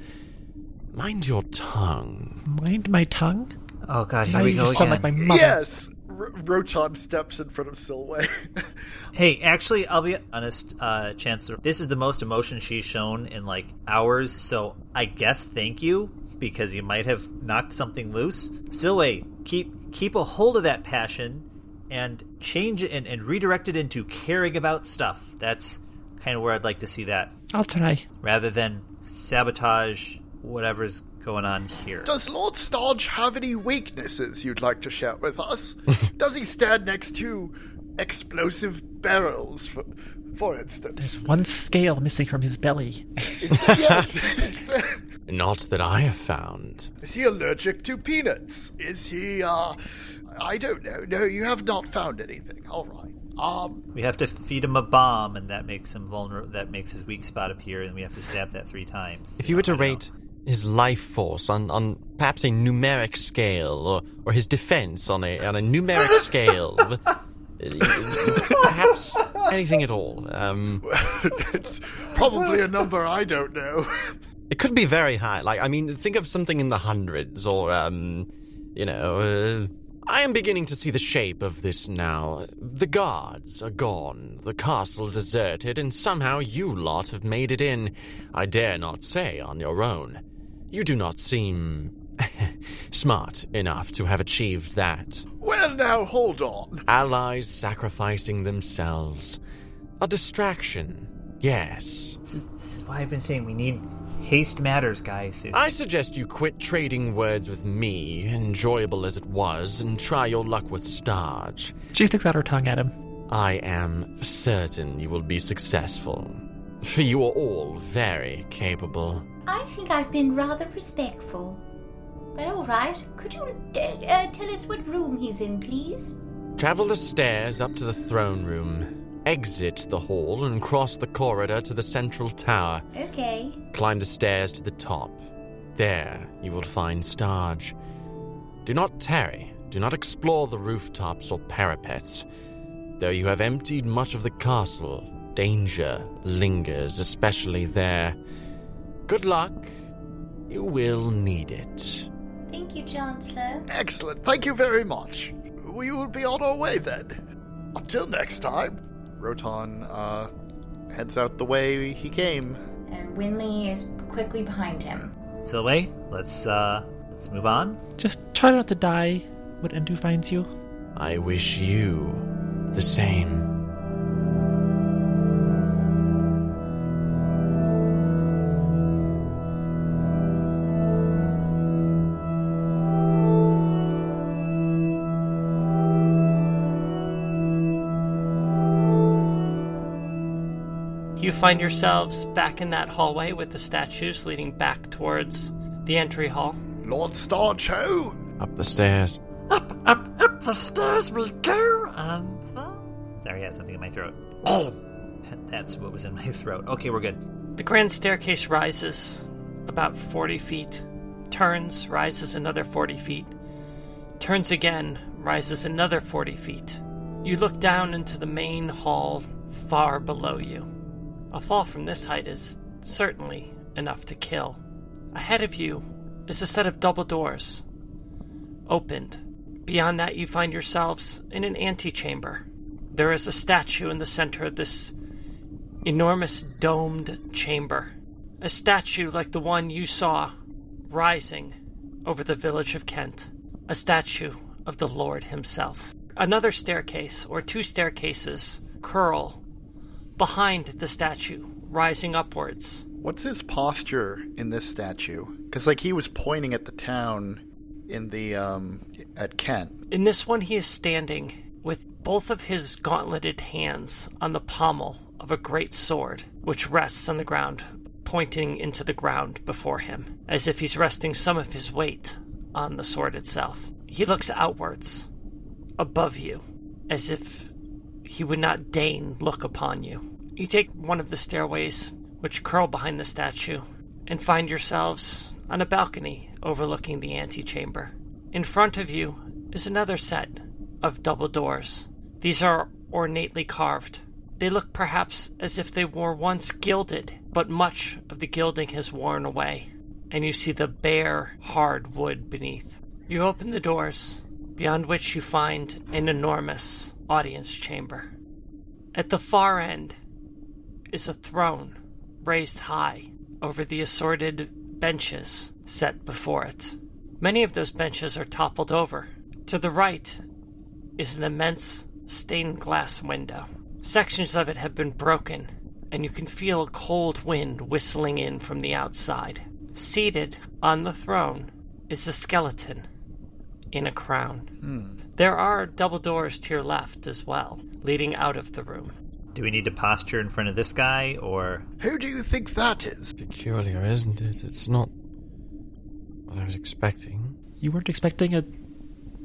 mind your tongue. Mind my tongue? Oh god, here Now we you go sound again. like my mother. yes. R- Roton steps in front of Silway. Hey, actually, I'll be honest, uh, Chancellor. This is the most emotion she's shown in like hours, so I guess thank you because you might have knocked something loose. Silway, keep keep a hold of that passion and change it and, and redirect it into caring about stuff. That's kind of where I'd like to see that, I'll try. rather than sabotage whatever's going on here. Does Lord Starge have any weaknesses you'd like to share with us? Does he stand next to explosive barrels, for, for instance? There's one scale missing from his belly. yes. Not that I have found. Is he allergic to peanuts? Is he, uh, I don't know. No, you have not found anything. All right. Um, We have to feed him a bomb, and that makes him vulnerable. That makes his weak spot appear, and we have to stab that three times. If you were to I know. rate his life force on, on perhaps a numeric scale, or, or his defense on a on a numeric scale, perhaps anything at all. Um, it's probably a number I don't know. it could be very high. Like I mean, think of something in the hundreds, or um, you know. Uh, I am beginning to see the shape of this now. The guards are gone, the castle deserted, and somehow you lot have made it in. I dare not say on your own. You do not seem smart enough to have achieved that. well, now, hold on. Allies sacrificing themselves. A distraction. Yes. This is, this is why I've been saying we need haste matters, guys. There's- I suggest you quit trading words with me, enjoyable as it was, and try your luck with Starge. She sticks out her tongue at him. I am certain you will be successful. For you are all very capable. I think I've been rather respectful. But all right, could you uh, uh, tell us what room he's in, please? Travel the stairs up to the throne room. Exit the hall and cross the corridor to the central tower. Okay. Climb the stairs to the top. There you will find Starge. Do not tarry. Do not explore the rooftops or parapets. Though you have emptied much of the castle, danger lingers, especially there. Good luck. You will need it. Thank you, Chancellor. Excellent. Thank you very much. We will be on our way then. Until next time. Roton uh, heads out the way he came. And Winley is quickly behind him. Silway, let's uh, let's move on. Just try not to die when Endu finds you. I wish you the same. Find yourselves back in that hallway with the statues leading back towards the entry hall. Lord Starge, ho! Up the stairs. Up, up, up the stairs we go, and then. Sorry, I had something in my throat. Oh! That's what was in my throat. Okay, we're good. The grand staircase rises about 40 feet, turns, rises another 40 feet, turns again, rises another 40 feet. You look down into the main hall far below you. A fall from this height is certainly enough to kill. Ahead of you is a set of double doors, opened. Beyond that, you find yourselves in an antechamber. There is a statue in the center of this enormous domed chamber. A statue like the one you saw rising over the village of Kent. A statue of the Lord himself. Another staircase, or two staircases, curl behind the statue, rising upwards. What's his posture in this statue? Because, like, he was pointing at the town in the, um, at Kent. In this one, he is standing with both of his gauntleted hands on the pommel of a great sword, which rests on the ground, pointing into the ground before him, as if he's resting some of his weight on the sword itself. He looks outwards, above you, as if he would not deign look upon you. You take one of the stairways which curl behind the statue and find yourselves on a balcony overlooking the antechamber. In front of you is another set of double doors. These are ornately carved. They look perhaps as if they were once gilded, but much of the gilding has worn away, and you see the bare, hard wood beneath. You open the doors, beyond which you find an enormous audience chamber. At the far end is a throne raised high over the assorted benches set before it. Many of those benches are toppled over. To the right is an immense stained glass window. Sections of it have been broken, and you can feel a cold wind whistling in from the outside. Seated on the throne is a skeleton in a crown. Hmm. There are double doors to your left as well, leading out of the room. Do we need to posture in front of this guy, or Who do you think that is? Peculiar, isn't it? It's not what I was expecting. You weren't expecting a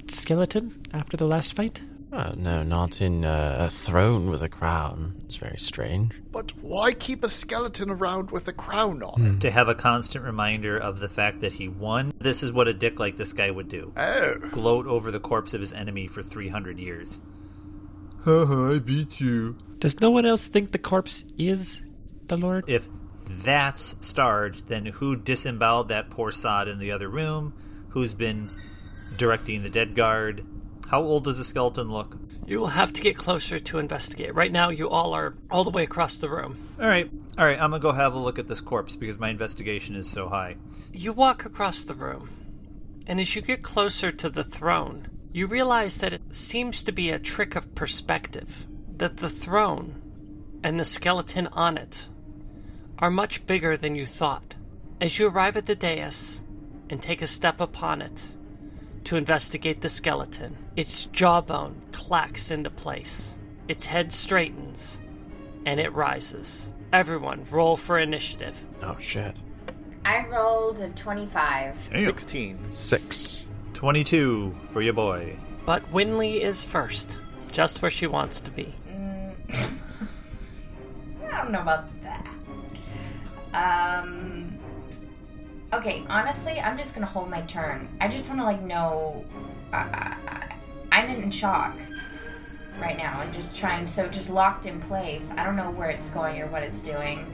skeleton after the last fight? Uh, no, not in uh, a throne with a crown. It's very strange. But why keep a skeleton around with a crown on it? to have a constant reminder of the fact that he won? This is what a dick like this guy would do. Oh, Gloat over the corpse of his enemy for 300 years. Haha, I beat you. Does no one else think the corpse is the Lord? If that's Starge, then who disemboweled that poor sod in the other room? Who's been directing the dead guard? How old does the skeleton look? You will have to get closer to investigate. Right now, you all are all the way across the room. All right, all right. I'm gonna go have a look at this corpse because my investigation is so high. You walk across the room, and as you get closer to the throne, you realize that it seems to be a trick of perspective. That the throne and the skeleton on it are much bigger than you thought. As you arrive at the dais and take a step upon it to investigate the skeleton, its jawbone clacks into place, its head straightens, and it rises. Everyone, roll for initiative. Oh shit. I rolled a 25. 16. Six. 22 for your boy. But Winley is first, just where she wants to be. I don't know about that. Um. Okay, honestly, I'm just gonna hold my turn. I just want to like know. I, I, I'm in shock right now and just trying. So just locked in place. I don't know where it's going or what it's doing.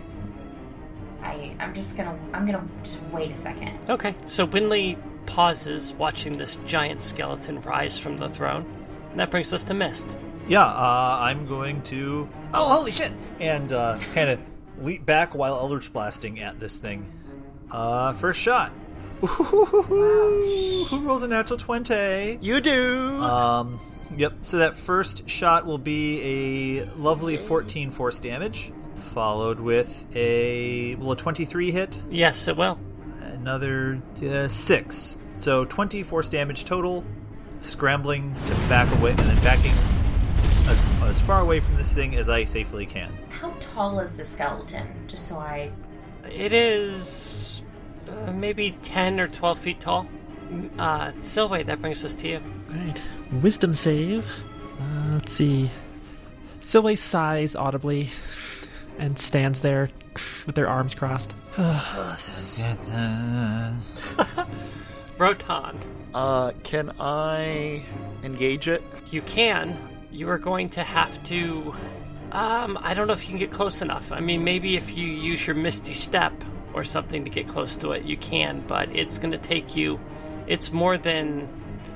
I I'm just gonna I'm gonna just wait a second. Okay, so Winley pauses, watching this giant skeleton rise from the throne. And that brings us to Mist. Yeah, uh, I'm going to. Oh, holy shit! And uh, kind of leap back while Eldritch blasting at this thing. Uh, first shot. Ooh, who rolls a natural 20? You do. Um, yep, so that first shot will be a lovely 14 force damage, followed with a. Will a 23 hit? Yes, it will. Another uh, 6. So 20 force damage total, scrambling to back away, and then backing as, as far away from this thing as I safely can. How tall is the skeleton? Just so I. It is uh, maybe 10 or 12 feet tall. Uh, Silway, that brings us to you. Alright. Wisdom save. Uh, let's see. Silway sighs audibly and stands there with their arms crossed. Roton, Uh, can I engage it? you can. You are going to have to. Um, I don't know if you can get close enough. I mean, maybe if you use your Misty Step or something to get close to it, you can, but it's going to take you. It's more than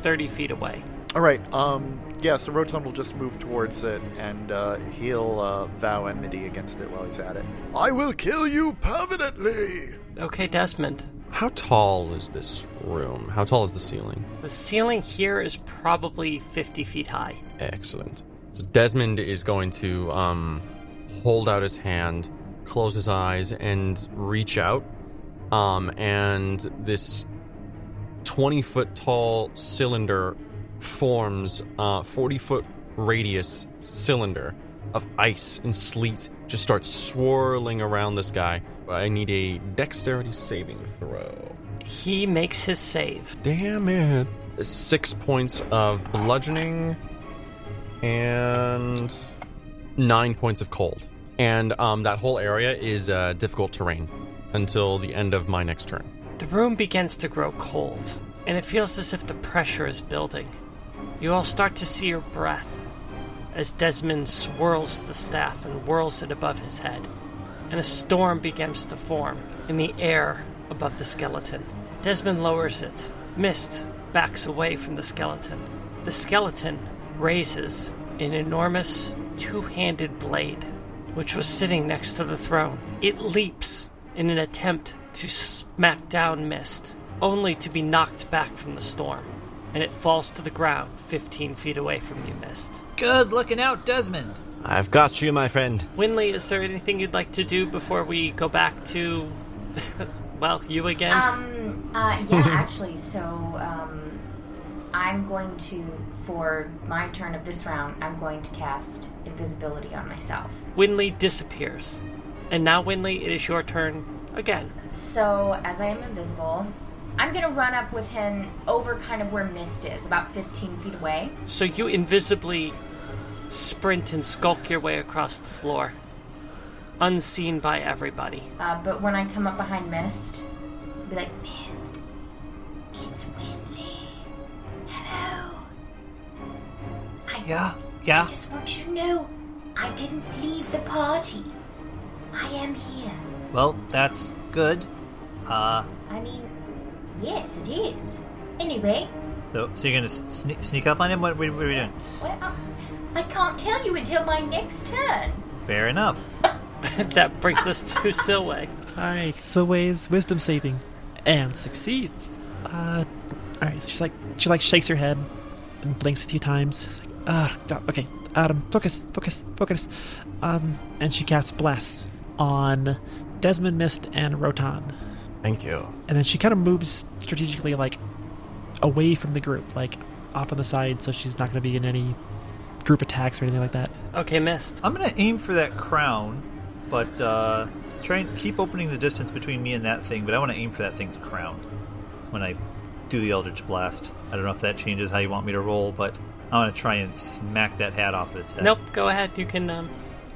30 feet away. All right. Um. Yeah. So Roton will just move towards it, and uh, he'll uh, vow enmity against it while he's at it. I will kill you permanently. Okay, Desmond. How tall is this room? How tall is the ceiling? The ceiling here is probably 50 feet high. Excellent. So Desmond is going to um, hold out his hand, close his eyes, and reach out. Um, and this 20 foot tall cylinder forms a 40 foot radius cylinder of ice and sleet just starts swirling around this guy. I need a dexterity saving throw. He makes his save. Damn it. Six points of bludgeoning and nine points of cold. And um, that whole area is uh, difficult terrain until the end of my next turn. The room begins to grow cold, and it feels as if the pressure is building. You all start to see your breath as Desmond swirls the staff and whirls it above his head, and a storm begins to form in the air above the skeleton. Desmond lowers it. Mist backs away from the skeleton. The skeleton raises an enormous two handed blade, which was sitting next to the throne. It leaps in an attempt to smack down Mist, only to be knocked back from the storm, and it falls to the ground 15 feet away from you, Mist. Good looking out, Desmond. I've got you, my friend. Winley, is there anything you'd like to do before we go back to, well, you again? Um, uh, yeah, actually, so, um, I'm going to, for my turn of this round, I'm going to cast invisibility on myself. Winley disappears. And now, Winley, it is your turn again. So, as I am invisible, I'm gonna run up with him over kind of where Mist is, about 15 feet away. So you invisibly sprint and skulk your way across the floor, unseen by everybody. Uh, but when I come up behind Mist, I'll be like, Mist, it's Winley. Hello. I, Yeah, I just want you to know, I didn't leave the party. I am here. Well, that's good. Uh, I mean, yes, it is. Anyway, so so you're gonna sne- sneak up on him? What, what, what are we doing? well, uh, I can't tell you until my next turn. Fair enough. that brings us to Silway. Alright, Silway's wisdom saving. And succeeds. Uh alright, she's like she like shakes her head and blinks a few times. It's like, ah, okay. Adam, focus, focus, focus. Um and she casts bless on Desmond Mist and Roton. Thank you. And then she kind of moves strategically like away from the group, like off on the side so she's not gonna be in any group attacks or anything like that. Okay, Mist. Uh, I'm gonna aim for that crown, but uh, try and keep opening the distance between me and that thing. But I want to aim for that thing's crown when I do the Eldritch Blast. I don't know if that changes how you want me to roll, but I want to try and smack that hat off its head. Nope, go ahead. You can, um,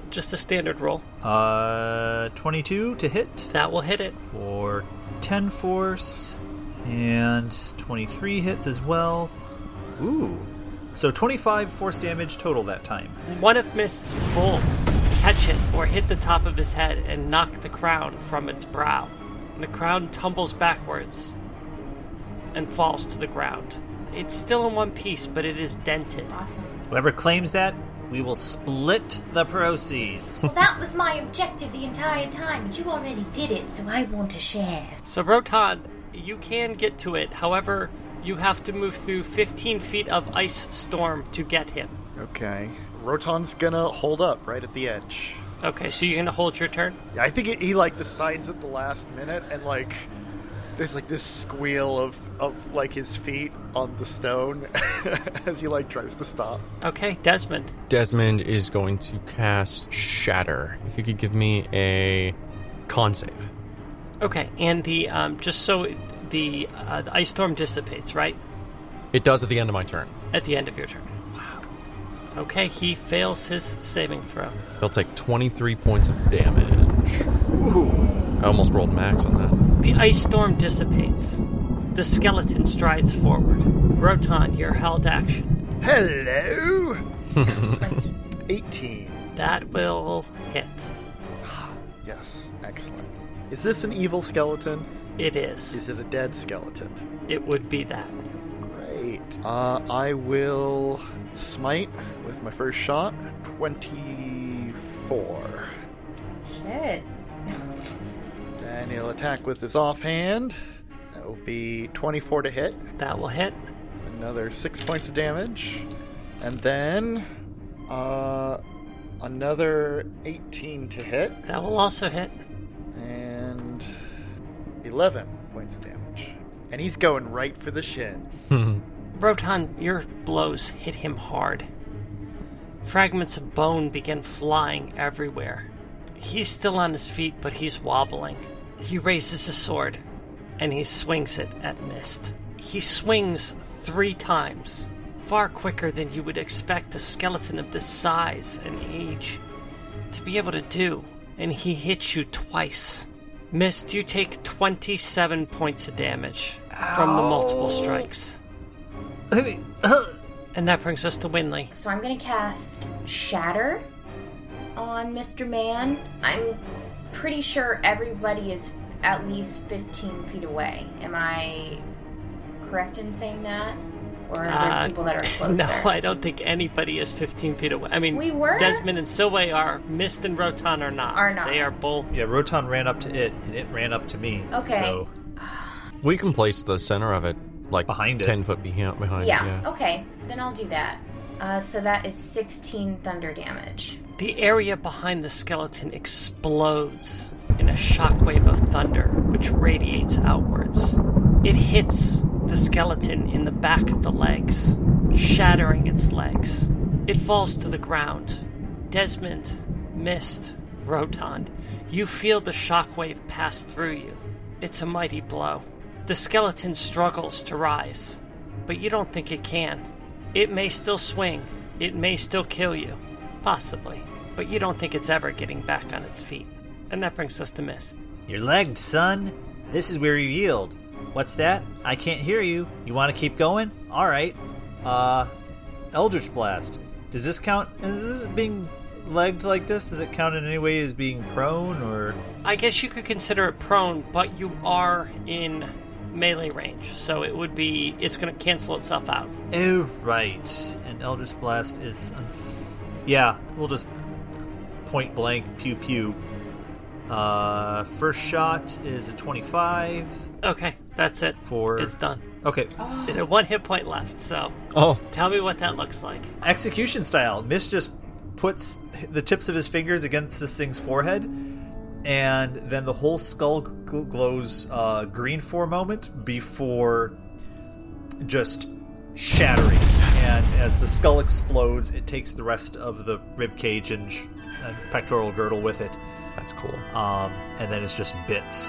just a standard roll. Uh, 22 to hit That will hit it. for 10 force, and 23 hits as well. Ooh. So 25 force damage total that time. One of Mist's bolts catch it or hit the top of his head and knock the crown from its brow. And the crown tumbles backwards and falls to the ground. It's still in one piece, but it is dented. Awesome. Whoever claims that, we will split the proceeds. Well, that was my objective the entire time, but you already did it, so I want to share. So, Roton, you can get to it. However, you have to move through 15 feet of ice storm to get him. Okay. Roton's gonna hold up right at the edge. Okay, so you're gonna hold your turn? Yeah, I think it, he like decides at the last minute, and like there's like this squeal of of like his feet on the stone as he like tries to stop. Okay, Desmond. Desmond is going to cast Shatter. If you could give me a con save. Okay, and the um, just so the uh, the ice storm dissipates, right? It does at the end of my turn. At the end of your turn. Wow. Okay, he fails his saving throw. He'll take 23 points of damage. Ooh. I almost rolled max on that. The ice storm dissipates. The skeleton strides forward. Roton, your held action. Hello. Eighteen. That will hit. Yes, excellent. Is this an evil skeleton? It is. Is it a dead skeleton? It would be that. Great. Uh, I will smite with my first shot. Twenty-four. Shit. Then he'll attack with his offhand. Will be 24 to hit. That will hit. Another six points of damage. And then uh, another 18 to hit. That will also hit. And 11 points of damage. And he's going right for the shin. Roton, your blows hit him hard. Fragments of bone begin flying everywhere. He's still on his feet, but he's wobbling. He raises his sword and he swings it at Mist. He swings three times, far quicker than you would expect a skeleton of this size and age to be able to do, and he hits you twice. Mist, you take 27 points of damage from the multiple strikes. And that brings us to Winley. So I'm gonna cast Shatter on Mr. Man. I'm pretty sure everybody is at least 15 feet away. Am I correct in saying that? Or are there Uh, people that are closer? No, I don't think anybody is 15 feet away. I mean, We were? Desmond and Silway are. Mist and Roton are not. Are not. They are both. Yeah, Roton ran up to it, and it ran up to me. Okay. So We can place the center of it like Behind it. ten foot behind. behind yeah, it, yeah. okay. Then I'll do that. Uh, so that is 16 thunder damage. The area behind the skeleton explodes in a shockwave of thunder, which radiates outwards. It hits the skeleton in the back of the legs, shattering its legs. It falls to the ground. Desmond, Mist, Roton, you feel the shockwave pass through you. It's a mighty blow. The skeleton struggles to rise, but you don't think it can. It may still swing, it may still kill you, possibly, but you don't think it's ever getting back on its feet. And that brings us to Mist. You're legged, son. This is where you yield. What's that? I can't hear you. You want to keep going? All right. Uh, Eldritch Blast. Does this count? Is this being legged like this? Does it count in any way as being prone or? I guess you could consider it prone, but you are in melee range, so it would be. It's going to cancel itself out. Oh, right. And Eldritch Blast is. Unf- yeah, we'll just point blank pew pew. Uh, first shot is a 25 Okay, that's it. for. It's done. Okay. It had one hit point left, so Oh, tell me what that looks like. execution style. Mist just puts the tips of his fingers against this thing's forehead, and then the whole skull gl- glows uh, green for a moment before just shattering. And as the skull explodes, it takes the rest of the rib cage and, sh- and pectoral girdle with it, that's cool. um, and then it's just bits.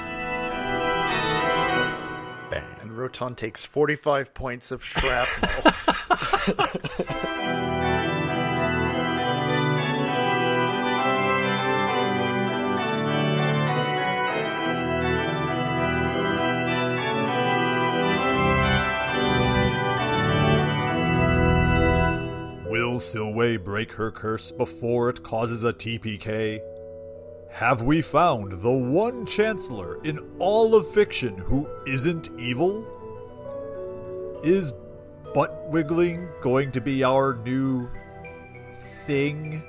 Bang. And Roton takes 45 points of shrapnel. Will Silway break her curse before it causes a TPK? Have we found the one Chancellor in all of fiction who isn't evil? Is butt wiggling going to be our new thing?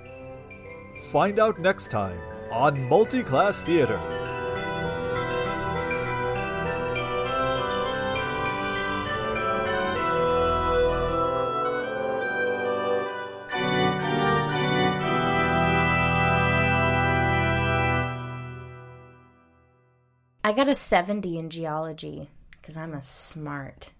Find out next time on Multiclass Theater. I got a 70 in geology because I'm a smart,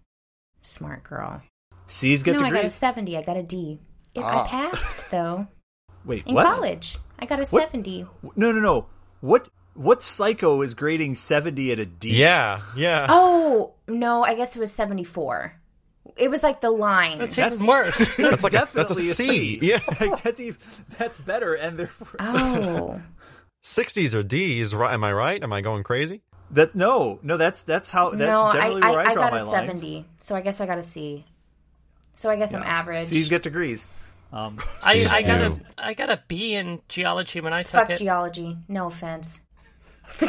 smart girl. C's get no, I got a 70. I got a D. It, Ah. I passed, though, Wait, in what? college. I got a What? 70. No, no, no. What? What psycho is grading seventy at a D? Yeah, yeah. Oh, no, I guess it was 74. It was like the line. That's, That's- even worse. That's like a, that's a definitely C. Yeah, that's even, that's better, and therefore Oh. sixties or D's. Am I right? Am I going crazy? That no, no, that's that's how that's no, I, generally I, where I, I draw got my a lines. 70. So I guess I got a C. So I guess I'm average. C's get degrees. Um, I, I got a do. I got a B in geology when I took Fuck it. geology. No offense.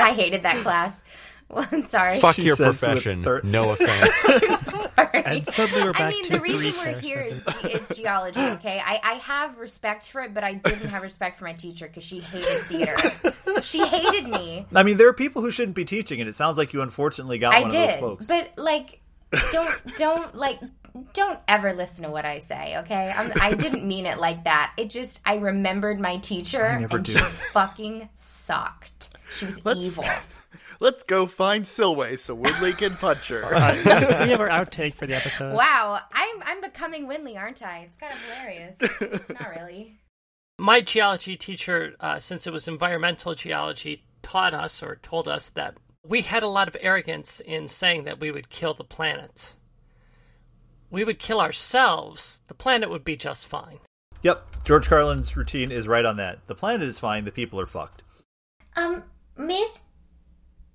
I hated that class. Well, I'm sorry. Fuck She your says to a profession. third- No offense. Sorry. And suddenly we're back I mean, to the three reason we're pairs here is, ge- is geology, okay? I, I have respect for it, but I didn't have respect for my teacher because she hated theater. she hated me. I mean, there are people who shouldn't be teaching, and it sounds like you unfortunately got I one of did. those folks. But, like, don't, don't, like, don't ever listen to what I say, okay? I'm, I didn't mean it like that. It just, I remembered my teacher, never and do. she fucking sucked. She was Let's- evil. Let's go find Silway so Woodley can punch her. we have our outtake for the episode. Wow, I'm I'm becoming Winley, aren't I? It's kind of hilarious. Not really. My geology teacher, uh, since it was environmental geology, taught us or told us that we had a lot of arrogance in saying that we would kill the planet. We would kill ourselves, the planet would be just fine. Yep, George Carlin's routine is right on that. The planet is fine, the people are fucked. Um, Mist,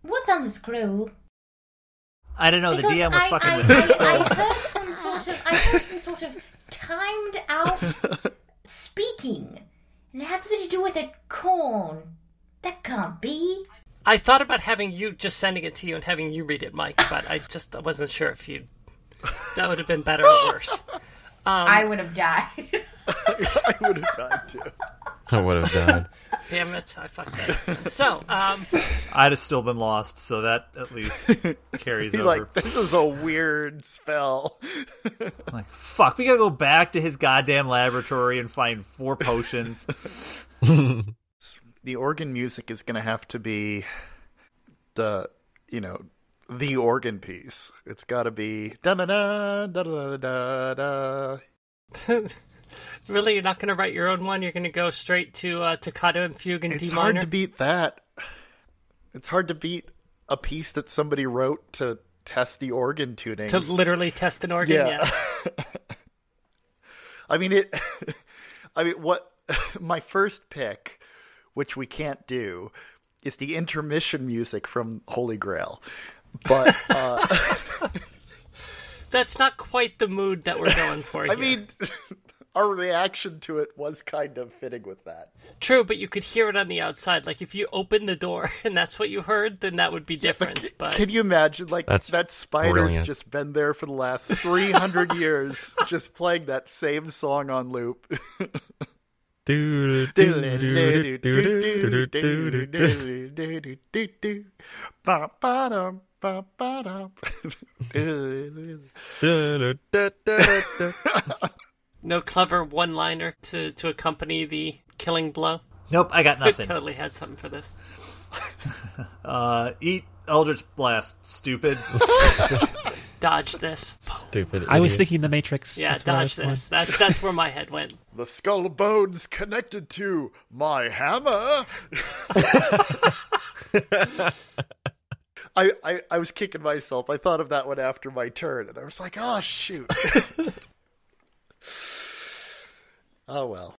what's on the scroll? I don't know. The DM was I, fucking I, with me. I, So I heard some sort of I heard some sort of timed out speaking, and it had something to do with a corn. That can't be. I thought about having you just sending it to you and having you read it, Mike, but I just wasn't sure if you that would have been better or worse. Um, I would have died. I would have died too. I would have died. Damn it, I fucked that. So, um, I'd have still been lost, so that at least carries over. like this is a weird spell. Like, fuck, we gotta go back to his goddamn laboratory and find four potions. the organ music is going to have to be the you know the organ piece. It's got to be da da da da da da da. Really, you're not going to write your own one. You're going to go straight to uh, Toccata and Fugue in D It's hard to beat that. It's hard to beat a piece that somebody wrote to test the organ tuning. to literally test an organ. Yeah. Yeah. I mean it. I mean what? My first pick, which we can't do, is the intermission music from Holy Grail. But uh, That's not quite the mood that we're going for. I here. mean, our reaction to it was kind of fitting with that. true, but you could hear it on the outside. Like if you opened the door and that's what you heard, then that would be different. But Can you imagine, like That's that spider's brilliant. just been there for the last three hundred years, just playing that same song on loop. no clever one-liner to to accompany the killing blow. nope, I got I nothing. totally had something for this. Uh, eat Eldritch Blast, stupid. Dodge this. Stupid. I was thinking the Matrix. Yeah, That's dodge was going. this. That's that's where my head went. The skull bones connected to my hammer. I, I I was kicking myself. I thought of that one after my turn, and I was like, "Oh shoot!" Oh well.